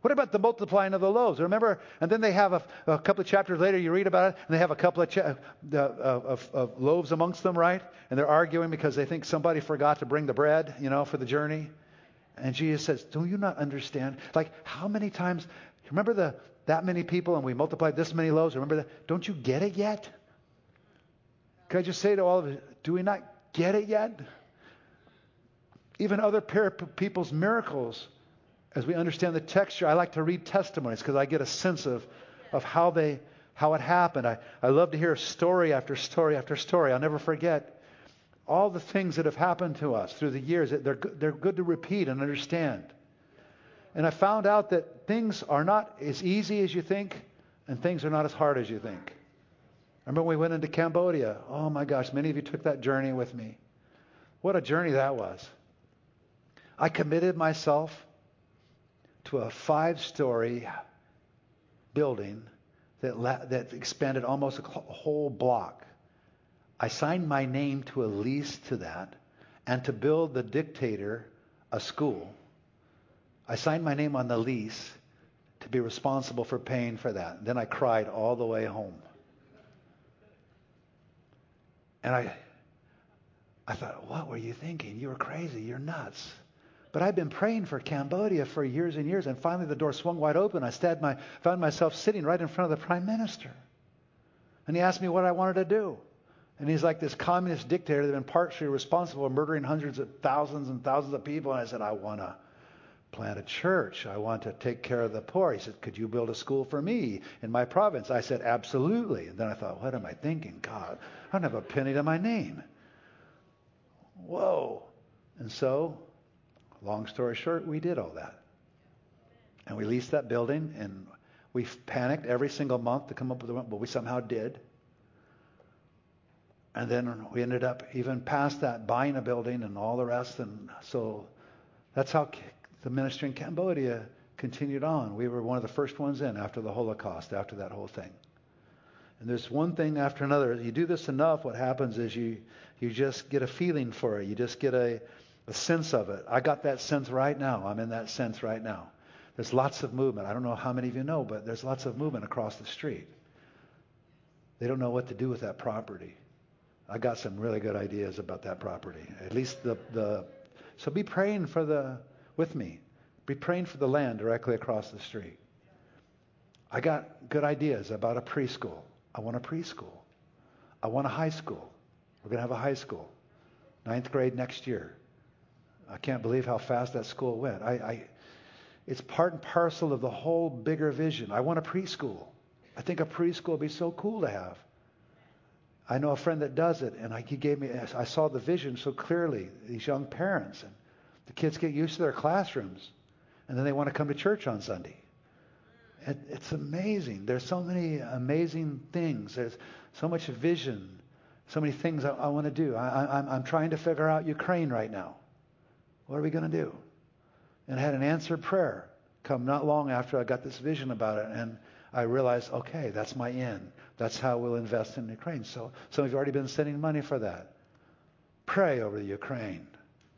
S1: What about the multiplying of the loaves? Remember, and then they have a, a couple of chapters later, you read about it, and they have a couple of, cha- of, of loaves amongst them, right? And they're arguing because they think somebody forgot to bring the bread, you know, for the journey. And Jesus says, Do you not understand? Like, how many times, remember the that many people and we multiplied this many loaves? Remember that? Don't you get it yet? Can I just say to all of you, do we not get it yet? Even other people's miracles, as we understand the texture, I like to read testimonies because I get a sense of, of how they how it happened. I, I love to hear story after story after story. I'll never forget all the things that have happened to us through the years. They're, they're good to repeat and understand. And I found out that things are not as easy as you think, and things are not as hard as you think. Remember when we went into Cambodia? Oh my gosh, many of you took that journey with me. What a journey that was. I committed myself to a five story building that, la- that expanded almost a whole block. I signed my name to a lease to that and to build the dictator a school. I signed my name on the lease to be responsible for paying for that. Then I cried all the way home. And I, I thought, what were you thinking? You were crazy. You're nuts. But I've been praying for Cambodia for years and years, and finally the door swung wide open. I my, found myself sitting right in front of the prime minister. And he asked me what I wanted to do. And he's like this communist dictator that had been partially responsible for murdering hundreds of thousands and thousands of people. And I said, I want to plant a church. I want to take care of the poor. He said, Could you build a school for me in my province? I said, Absolutely. And then I thought, What am I thinking? God, I don't have a penny to my name. Whoa. And so, long story short, we did all that. And we leased that building, and we panicked every single month to come up with the one, but we somehow did. And then we ended up even past that, buying a building and all the rest. And so that's how the ministry in Cambodia continued on. We were one of the first ones in after the Holocaust, after that whole thing. And there's one thing after another. You do this enough, what happens is you you just get a feeling for it. You just get a, a sense of it. I got that sense right now. I'm in that sense right now. There's lots of movement. I don't know how many of you know, but there's lots of movement across the street. They don't know what to do with that property. I got some really good ideas about that property. At least the, the so be praying for the with me. Be praying for the land directly across the street. I got good ideas about a preschool. I want a preschool. I want a high school. We're going to have a high school. Ninth grade next year. I can't believe how fast that school went. I, I, it's part and parcel of the whole bigger vision. I want a preschool. I think a preschool would be so cool to have. I know a friend that does it, and I, he gave me. I saw the vision so clearly. These young parents, and the kids get used to their classrooms, and then they want to come to church on Sunday. It, it's amazing. There's so many amazing things. There's so much vision, so many things I, I want to do. I, I'm, I'm trying to figure out Ukraine right now. What are we going to do? And I had an answered prayer come not long after I got this vision about it. And I realized, okay, that's my end. That's how we'll invest in Ukraine. So some of you have already been sending money for that. Pray over the Ukraine.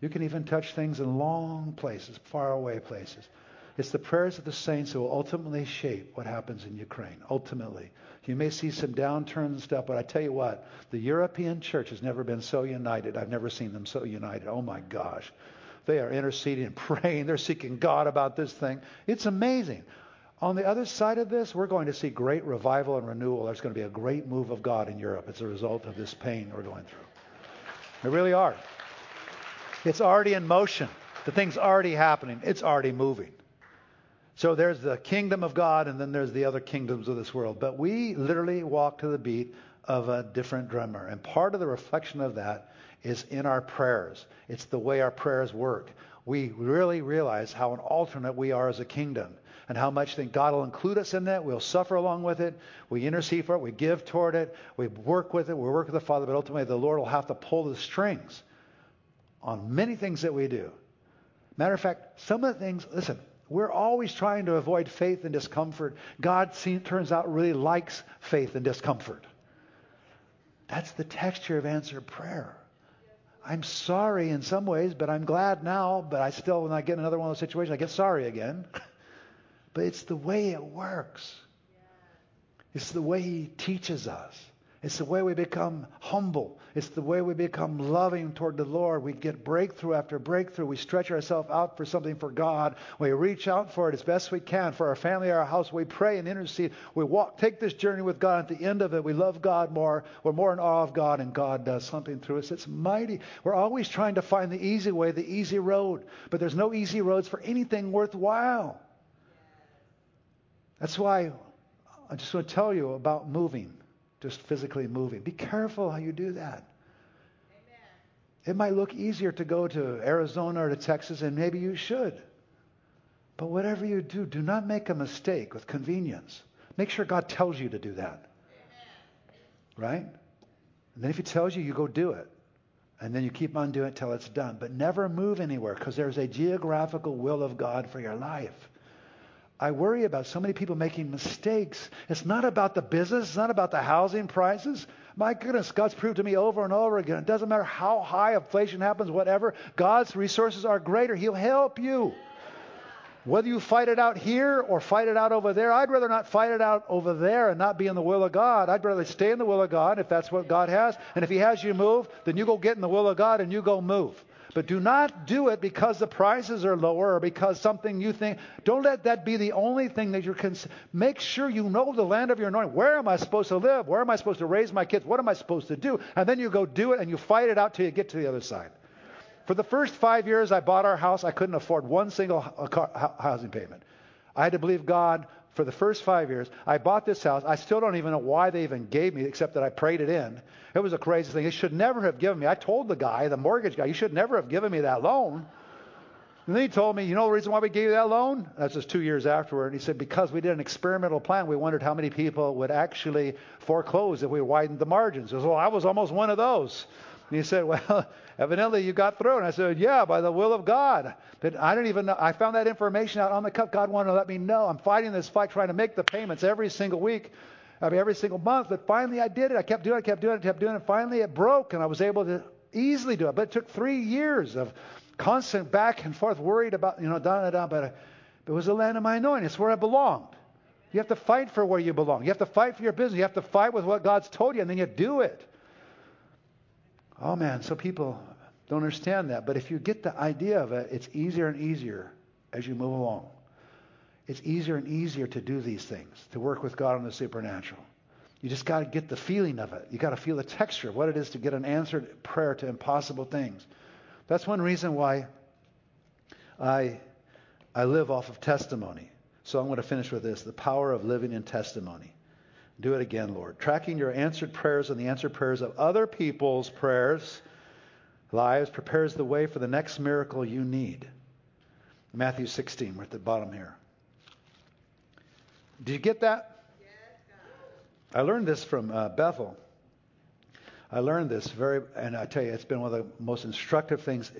S1: You can even touch things in long places, far away places. It's the prayers of the saints that will ultimately shape what happens in Ukraine. Ultimately. You may see some downturns and stuff, but I tell you what, the European church has never been so united. I've never seen them so united. Oh my gosh. They are interceding and praying. They're seeking God about this thing. It's amazing. On the other side of this, we're going to see great revival and renewal. There's going to be a great move of God in Europe as a result of this pain we're going through. They really are. It's already in motion. The thing's already happening. It's already moving. So there's the kingdom of God, and then there's the other kingdoms of this world. But we literally walk to the beat of a different drummer. And part of the reflection of that is in our prayers. It's the way our prayers work. We really realize how an alternate we are as a kingdom and how much then God will include us in that. We'll suffer along with it. We intercede for it. We give toward it. We work with it. We work with the Father. But ultimately, the Lord will have to pull the strings on many things that we do. Matter of fact, some of the things, listen, we're always trying to avoid faith and discomfort. God turns out really likes faith and discomfort. That's the texture of answered prayer. I'm sorry in some ways, but I'm glad now. But I still, when I get in another one of those situations, I get sorry again. but it's the way it works. It's the way He teaches us. It's the way we become humble. It's the way we become loving toward the Lord. We get breakthrough after breakthrough. We stretch ourselves out for something for God. We reach out for it as best we can for our family, our house. We pray and intercede. We walk, take this journey with God. At the end of it, we love God more. We're more in awe of God, and God does something through us. It's mighty. We're always trying to find the easy way, the easy road. But there's no easy roads for anything worthwhile. That's why I just want to tell you about moving just physically moving. Be careful how you do that. Amen. It might look easier to go to Arizona or to Texas, and maybe you should. But whatever you do, do not make a mistake with convenience. Make sure God tells you to do that. Amen. Right? And then if He tells you, you go do it. And then you keep on doing it till it's done. But never move anywhere because there's a geographical will of God for your life. I worry about so many people making mistakes. It's not about the business, it's not about the housing prices. My goodness, God's proved to me over and over again. It doesn't matter how high inflation happens, whatever, God's resources are greater. He'll help you. Whether you fight it out here or fight it out over there, I'd rather not fight it out over there and not be in the will of God. I'd rather stay in the will of God if that's what God has. And if He has you move, then you go get in the will of God and you go move. But do not do it because the prices are lower or because something you think. Don't let that be the only thing that you're. Cons- Make sure you know the land of your anointing. Where am I supposed to live? Where am I supposed to raise my kids? What am I supposed to do? And then you go do it and you fight it out till you get to the other side. For the first five years I bought our house, I couldn't afford one single housing payment. I had to believe God for the first five years. I bought this house. I still don't even know why they even gave me, except that I prayed it in. It was a crazy thing. They should never have given me. I told the guy, the mortgage guy, you should never have given me that loan. And then he told me, you know the reason why we gave you that loan? That's just two years afterward. And he said, because we did an experimental plan. We wondered how many people would actually foreclose if we widened the margins. I said, well, I was almost one of those. And he said, well, evidently you got through. And I said, yeah, by the will of God. But I don't even know. I found that information out on the cup. God wanted to let me know. I'm fighting this fight, trying to make the payments every single week. I mean, every single month. But finally I did it. I kept doing it, kept doing it, kept doing it. Finally it broke and I was able to easily do it. But it took three years of constant back and forth, worried about, you know, da da da. But It was the land of my anointing. It's where I belonged. You have to fight for where you belong. You have to fight for your business. You have to fight with what God's told you, and then you do it. Oh man, so people don't understand that. But if you get the idea of it, it's easier and easier as you move along. It's easier and easier to do these things, to work with God on the supernatural. You just got to get the feeling of it. You got to feel the texture of what it is to get an answered prayer to impossible things. That's one reason why I I live off of testimony. So I'm going to finish with this: the power of living in testimony. Do it again, Lord. Tracking your answered prayers and the answered prayers of other people's prayers, lives, prepares the way for the next miracle you need. Matthew 16, we're at the bottom here. Did you get that? I learned this from uh, Bethel. I learned this very, and I tell you, it's been one of the most instructive things.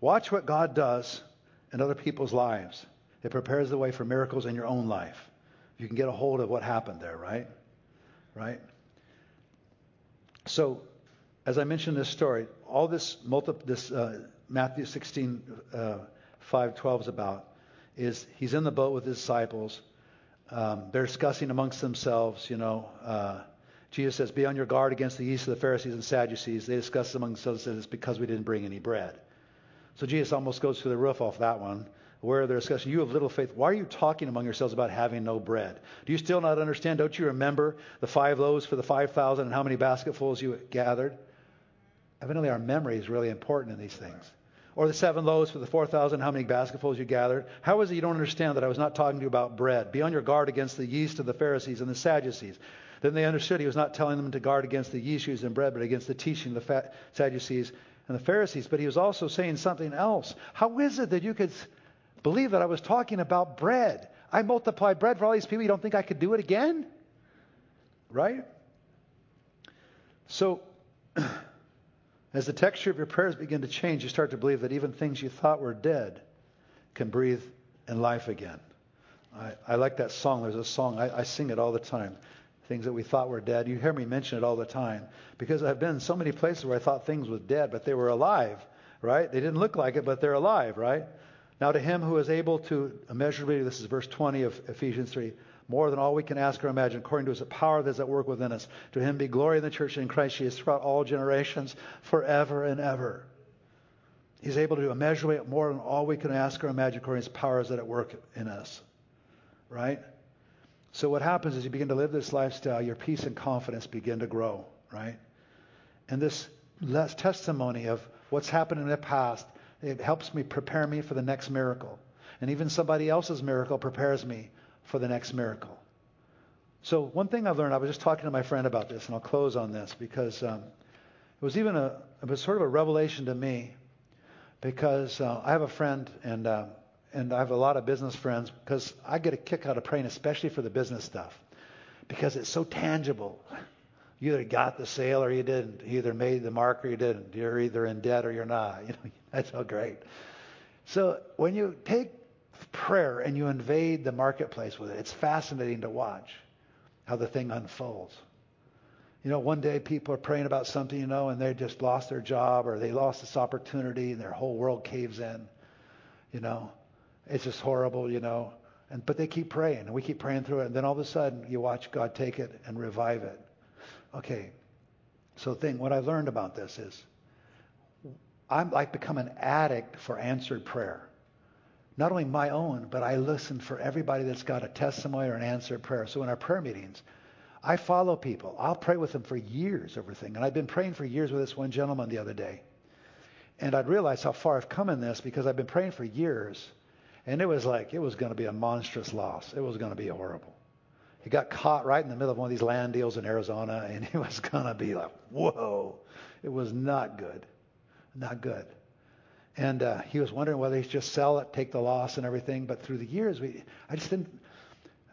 S1: Watch what God does in other people's lives. It prepares the way for miracles in your own life. You can get a hold of what happened there, right? Right? So, as I mentioned this story, all this, multi, this uh, Matthew 16, uh, 5, 12 is about is he's in the boat with his disciples. Um, they're discussing amongst themselves, you know. Uh, Jesus says, Be on your guard against the yeast of the Pharisees and Sadducees. They discuss amongst themselves, it's because we didn't bring any bread. So Jesus almost goes through the roof off that one, where they're discussing, You have little faith. Why are you talking among yourselves about having no bread? Do you still not understand? Don't you remember the five loaves for the 5,000 and how many basketfuls you gathered? Evidently, our memory is really important in these things. Or the seven loaves for the 4,000, how many basketfuls you gathered? How is it you don't understand that I was not talking to you about bread? Be on your guard against the yeast of the Pharisees and the Sadducees. Then they understood he was not telling them to guard against the yeast used in bread, but against the teaching of the Sadducees and the Pharisees. But he was also saying something else. How is it that you could believe that I was talking about bread? I multiplied bread for all these people. You don't think I could do it again? Right? So, As the texture of your prayers begin to change, you start to believe that even things you thought were dead can breathe in life again. I, I like that song. There's a song, I, I sing it all the time. Things that we thought were dead. You hear me mention it all the time because I've been in so many places where I thought things were dead, but they were alive, right? They didn't look like it, but they're alive, right? Now to him who is able to immeasurably, this is verse 20 of Ephesians 3, more than all we can ask or imagine, according to his power that's at work within us. To him be glory in the church in Christ Jesus throughout all generations, forever and ever. He's able to immeasurably more than all we can ask or imagine, according to his powers that at work in us. Right? So what happens is you begin to live this lifestyle, your peace and confidence begin to grow, right? And this testimony of what's happened in the past, it helps me prepare me for the next miracle. And even somebody else's miracle prepares me for the next miracle. So one thing I've learned, I was just talking to my friend about this, and I'll close on this because um, it was even a, it was sort of a revelation to me because uh, I have a friend and uh, and I have a lot of business friends because I get a kick out of praying, especially for the business stuff, because it's so tangible. You either got the sale or you didn't. You either made the mark or you didn't. You're either in debt or you're not. You know, that's so great. So when you take prayer and you invade the marketplace with it. It's fascinating to watch how the thing unfolds. You know, one day people are praying about something, you know, and they just lost their job or they lost this opportunity and their whole world caves in. You know, it's just horrible, you know. And but they keep praying and we keep praying through it, and then all of a sudden you watch God take it and revive it. Okay. So thing, what I learned about this is I'm like become an addict for answered prayer not only my own, but I listen for everybody that's got a testimony or an answered prayer. So in our prayer meetings, I follow people. I'll pray with them for years over things. And I've been praying for years with this one gentleman the other day. And I'd realized how far I've come in this because I've been praying for years. And it was like, it was going to be a monstrous loss. It was going to be horrible. He got caught right in the middle of one of these land deals in Arizona, and it was going to be like, whoa. It was not good. Not good. And uh, he was wondering whether he'd just sell it, take the loss and everything. But through the years, we, I just didn't,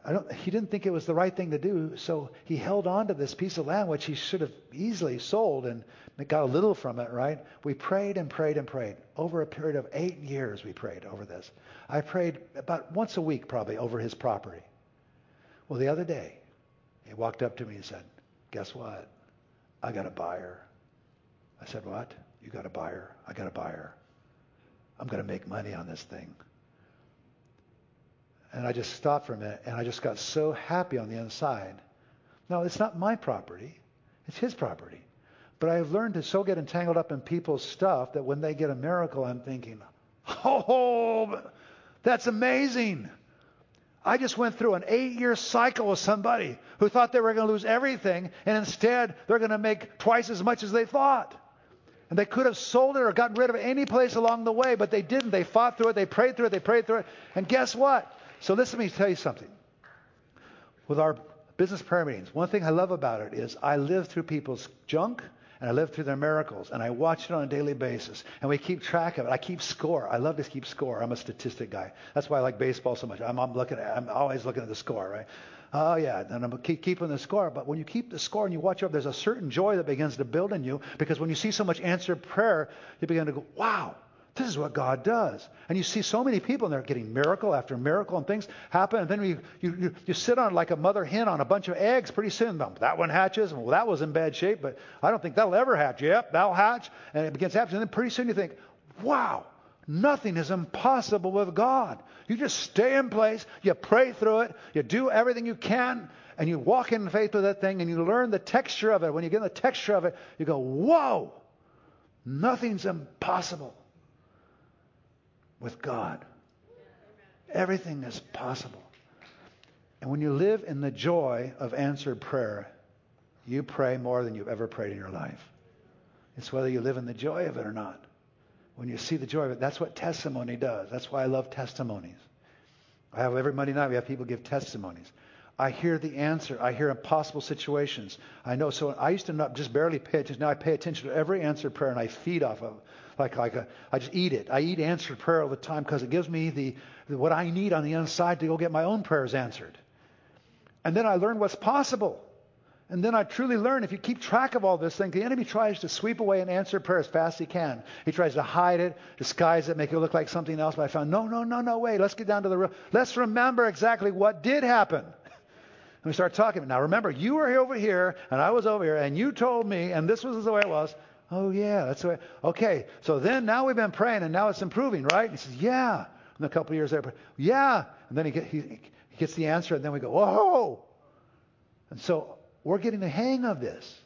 S1: I don't, he didn't think it was the right thing to do. So he held on to this piece of land, which he should have easily sold and got a little from it, right? We prayed and prayed and prayed. Over a period of eight years, we prayed over this. I prayed about once a week, probably, over his property. Well, the other day, he walked up to me and said, Guess what? I got a buyer. I said, What? You got a buyer? I got a buyer. I'm going to make money on this thing. And I just stopped for a minute and I just got so happy on the inside. No, it's not my property. It's his property. But I've learned to so get entangled up in people's stuff that when they get a miracle, I'm thinking, oh, that's amazing. I just went through an eight year cycle with somebody who thought they were going to lose everything, and instead they're going to make twice as much as they thought. And they could have sold it or gotten rid of it any place along the way, but they didn't. They fought through it, they prayed through it, they prayed through it. And guess what? So listen to me tell you something. With our business prayer meetings, one thing I love about it is I live through people's junk and I live through their miracles, and I watch it on a daily basis, and we keep track of it. I keep score. I love to keep score. I'm a statistic guy. That's why I like baseball so much. I'm, I'm looking at, I'm always looking at the score, right? Oh yeah, and I'm keep keeping the score. But when you keep the score and you watch over, there's a certain joy that begins to build in you because when you see so much answered prayer, you begin to go, "Wow, this is what God does. And you see so many people and they're getting miracle after miracle and things happen. And then you, you, you sit on like a mother hen on a bunch of eggs. Pretty soon, that one hatches. Well, that was in bad shape, but I don't think that'll ever hatch. Yep, that'll hatch. And it begins to. And then pretty soon you think, wow, nothing is impossible with God. You just stay in place. You pray through it. You do everything you can. And you walk in faith with that thing and you learn the texture of it. When you get in the texture of it, you go, whoa, nothing's impossible with God. Everything is possible. And when you live in the joy of answered prayer, you pray more than you've ever prayed in your life. It's whether you live in the joy of it or not. When you see the joy of it, that's what testimony does. That's why I love testimonies. I have every Monday night we have people give testimonies. I hear the answer. I hear impossible situations. I know. So I used to not just barely pay attention. Now I pay attention to every answered prayer and I feed off of like like a, I just eat it. I eat answered prayer all the time because it gives me the, the what I need on the inside to go get my own prayers answered. And then I learn what's possible. And then I truly learn if you keep track of all this thing, the enemy tries to sweep away an answered prayer as fast as he can. He tries to hide it, disguise it, make it look like something else. But I found, no, no, no, no, wait. Let's get down to the real. Let's remember exactly what did happen. And we start talking. Now remember, you were over here, and I was over here, and you told me, and this was the way it was. Oh, yeah, that's way. Okay, so then now we've been praying and now it's improving, right? And he says, yeah. And a couple years later, yeah. And then he, get, he, he gets the answer, and then we go, whoa. And so we're getting the hang of this.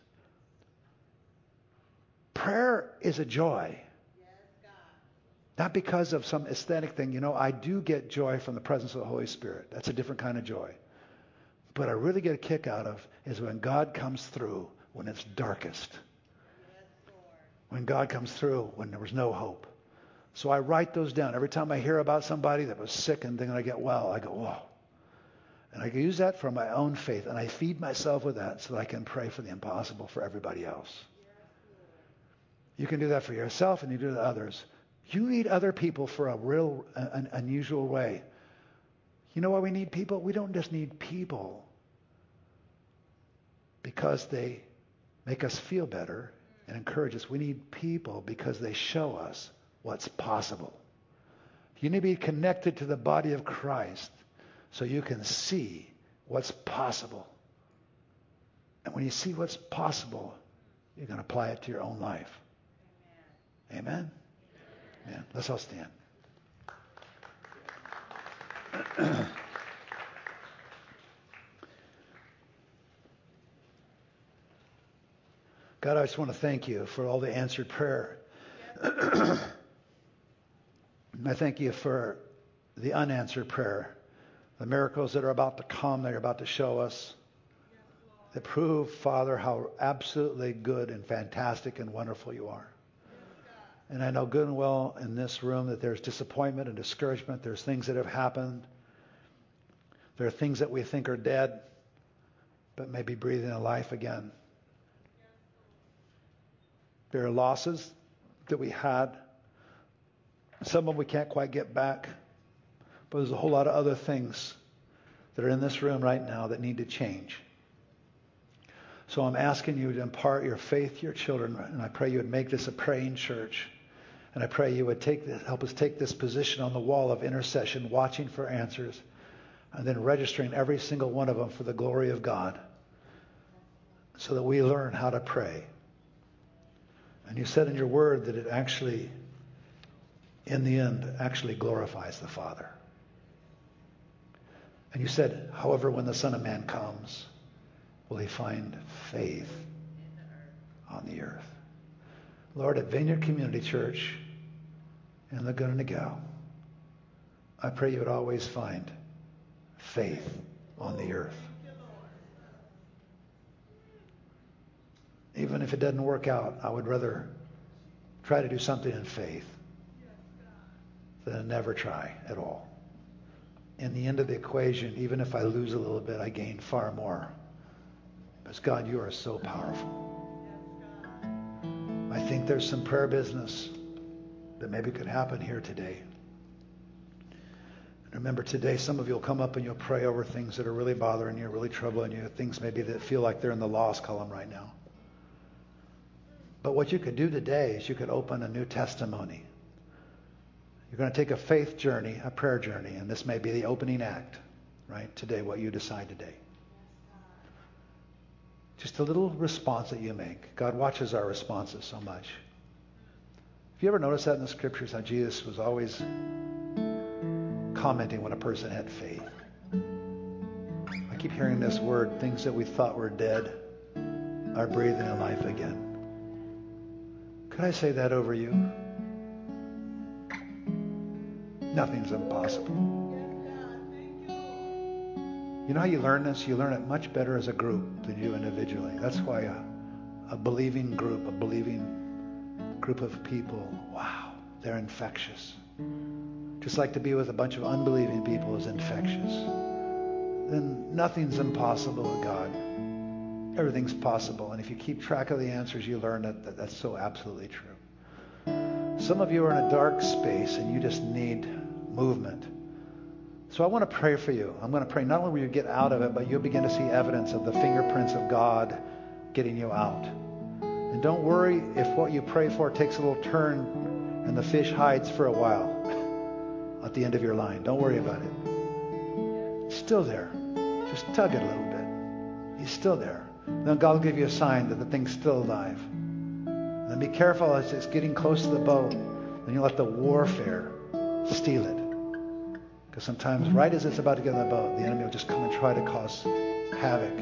S1: Prayer is a joy. Not because of some aesthetic thing. You know, I do get joy from the presence of the Holy Spirit. That's a different kind of joy. But I really get a kick out of is when God comes through when it's darkest when God comes through when there was no hope. So I write those down. Every time I hear about somebody that was sick and then I get well, I go, whoa. And I use that for my own faith. And I feed myself with that so that I can pray for the impossible for everybody else. You can do that for yourself and you do it to others. You need other people for a real, an unusual way. You know why we need people? We don't just need people because they make us feel better and encourage us. We need people because they show us what's possible. You need to be connected to the body of Christ so you can see what's possible. And when you see what's possible, you can apply it to your own life. Amen? Amen. Let's all stand. God, I just want to thank you for all the answered prayer. I thank you for the unanswered prayer, the miracles that are about to come, that you're about to show us, that prove, Father, how absolutely good and fantastic and wonderful you are. And I know good and well in this room that there's disappointment and discouragement. There's things that have happened. There are things that we think are dead, but may be breathing a life again. There are losses that we had. Some of them we can't quite get back. But there's a whole lot of other things that are in this room right now that need to change. So I'm asking you to impart your faith to your children, and I pray you would make this a praying church. And I pray you would take this, help us take this position on the wall of intercession, watching for answers, and then registering every single one of them for the glory of God, so that we learn how to pray and you said in your word that it actually, in the end, actually glorifies the Father. And you said, however, when the Son of Man comes, will he find faith on the earth? Lord, at Vineyard Community Church in Laguna Niguel, I pray you would always find faith on the earth. Even if it doesn't work out, I would rather try to do something in faith than never try at all. In the end of the equation, even if I lose a little bit, I gain far more. Because God, you are so powerful. I think there's some prayer business that maybe could happen here today. And remember, today, some of you will come up and you'll pray over things that are really bothering you, really troubling you, things maybe that feel like they're in the lost column right now. But what you could do today is you could open a new testimony. You're going to take a faith journey, a prayer journey, and this may be the opening act, right? Today, what you decide today. Just a little response that you make. God watches our responses so much. Have you ever noticed that in the scriptures how Jesus was always commenting when a person had faith? I keep hearing this word, things that we thought were dead are breathing in life again. Could I say that over you? Nothing's impossible. You know how you learn this? You learn it much better as a group than you individually. That's why a, a believing group, a believing group of people, wow, they're infectious. Just like to be with a bunch of unbelieving people is infectious. Then nothing's impossible with God everything's possible. And if you keep track of the answers, you learn that, that that's so absolutely true. Some of you are in a dark space and you just need movement. So I want to pray for you. I'm going to pray not only will you get out of it, but you'll begin to see evidence of the fingerprints of God getting you out. And don't worry if what you pray for takes a little turn and the fish hides for a while at the end of your line. Don't worry about it. It's still there. Just tug it a little bit. He's still there. Then God will give you a sign that the thing's still alive. Then be careful as it's getting close to the boat. Then you let the warfare steal it. Because sometimes, right as it's about to get on the boat, the enemy will just come and try to cause havoc.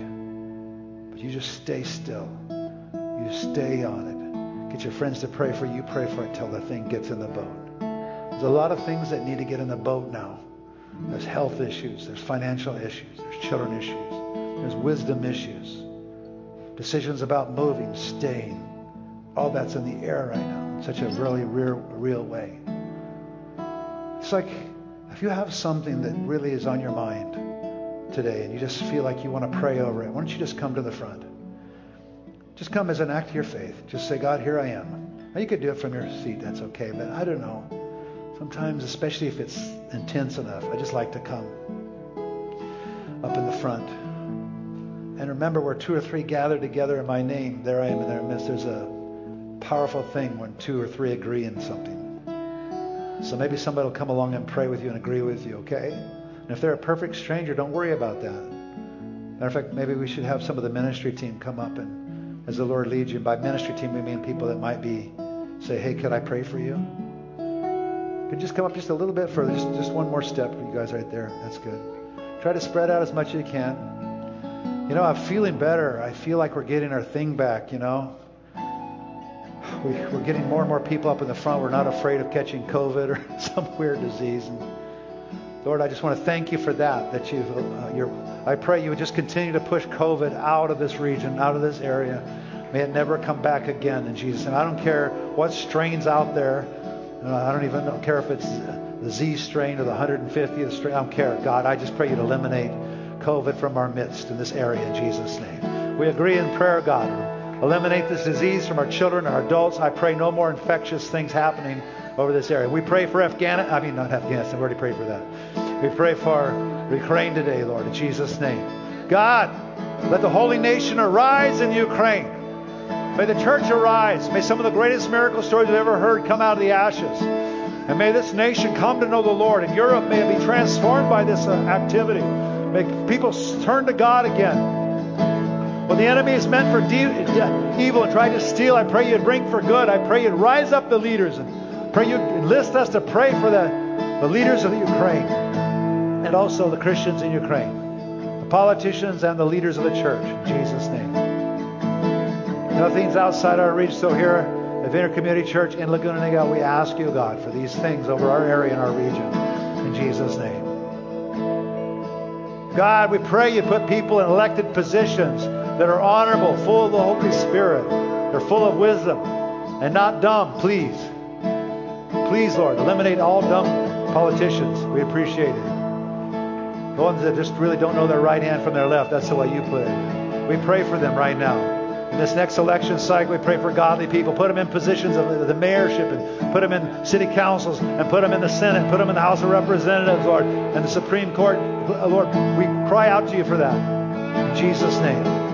S1: But you just stay still. You stay on it. Get your friends to pray for you. Pray for it till the thing gets in the boat. There's a lot of things that need to get in the boat now. There's health issues. There's financial issues. There's children issues. There's wisdom issues decisions about moving, staying. All that's in the air right now in such a really real, real way. It's like if you have something that really is on your mind today and you just feel like you want to pray over it, why don't you just come to the front? Just come as an act of your faith. Just say, God, here I am. Now, you could do it from your seat. That's okay. But I don't know. Sometimes, especially if it's intense enough, I just like to come up in the front. And remember, where two or three gather together in my name, there I am in their midst. There's a powerful thing when two or three agree in something. So maybe somebody will come along and pray with you and agree with you, okay? And if they're a perfect stranger, don't worry about that. Matter of fact, maybe we should have some of the ministry team come up and, as the Lord leads you, and by ministry team we mean people that might be, say, hey, could I pray for you? Could you just come up just a little bit further, just, just one more step for you guys right there. That's good. Try to spread out as much as you can. You know, I'm feeling better. I feel like we're getting our thing back, you know. We, are getting more and more people up in the front. We're not afraid of catching COVID or some weird disease. And Lord, I just want to thank you for that. That you, uh, you're, I pray you would just continue to push COVID out of this region, out of this area. May it never come back again in Jesus. And I don't care what strains out there. Uh, I don't even don't care if it's the Z strain or the 150th strain. I don't care. God, I just pray you to eliminate COVID from our midst in this area in Jesus' name. We agree in prayer, God. Eliminate this disease from our children, our adults. I pray no more infectious things happening over this area. We pray for Afghanistan. I mean, not Afghanistan. We already prayed for that. We pray for Ukraine today, Lord, in Jesus' name. God, let the holy nation arise in Ukraine. May the church arise. May some of the greatest miracle stories we've ever heard come out of the ashes. And may this nation come to know the Lord. And Europe may be transformed by this uh, activity. Make people turn to God again. When the enemy is meant for de- evil and try to steal, I pray you'd bring for good. I pray you'd rise up the leaders and pray you'd enlist us to pray for the, the leaders of the Ukraine. And and also the Christians in Ukraine, the politicians and the leaders of the church. In Jesus' name. Nothing's outside our reach. So here at Vineyard Community Church in Laguna Niguel, we ask you, God, for these things over our area and our region. In Jesus' name. God, we pray you put people in elected positions that are honorable, full of the Holy Spirit. They're full of wisdom and not dumb, please. Please, Lord, eliminate all dumb politicians. We appreciate it. The ones that just really don't know their right hand from their left. That's the way you put it. We pray for them right now. In this next election cycle, we pray for godly people. Put them in positions of the mayorship and put them in city councils and put them in the Senate, put them in the House of Representatives, Lord, and the Supreme Court. Lord, we cry out to you for that. In Jesus' name.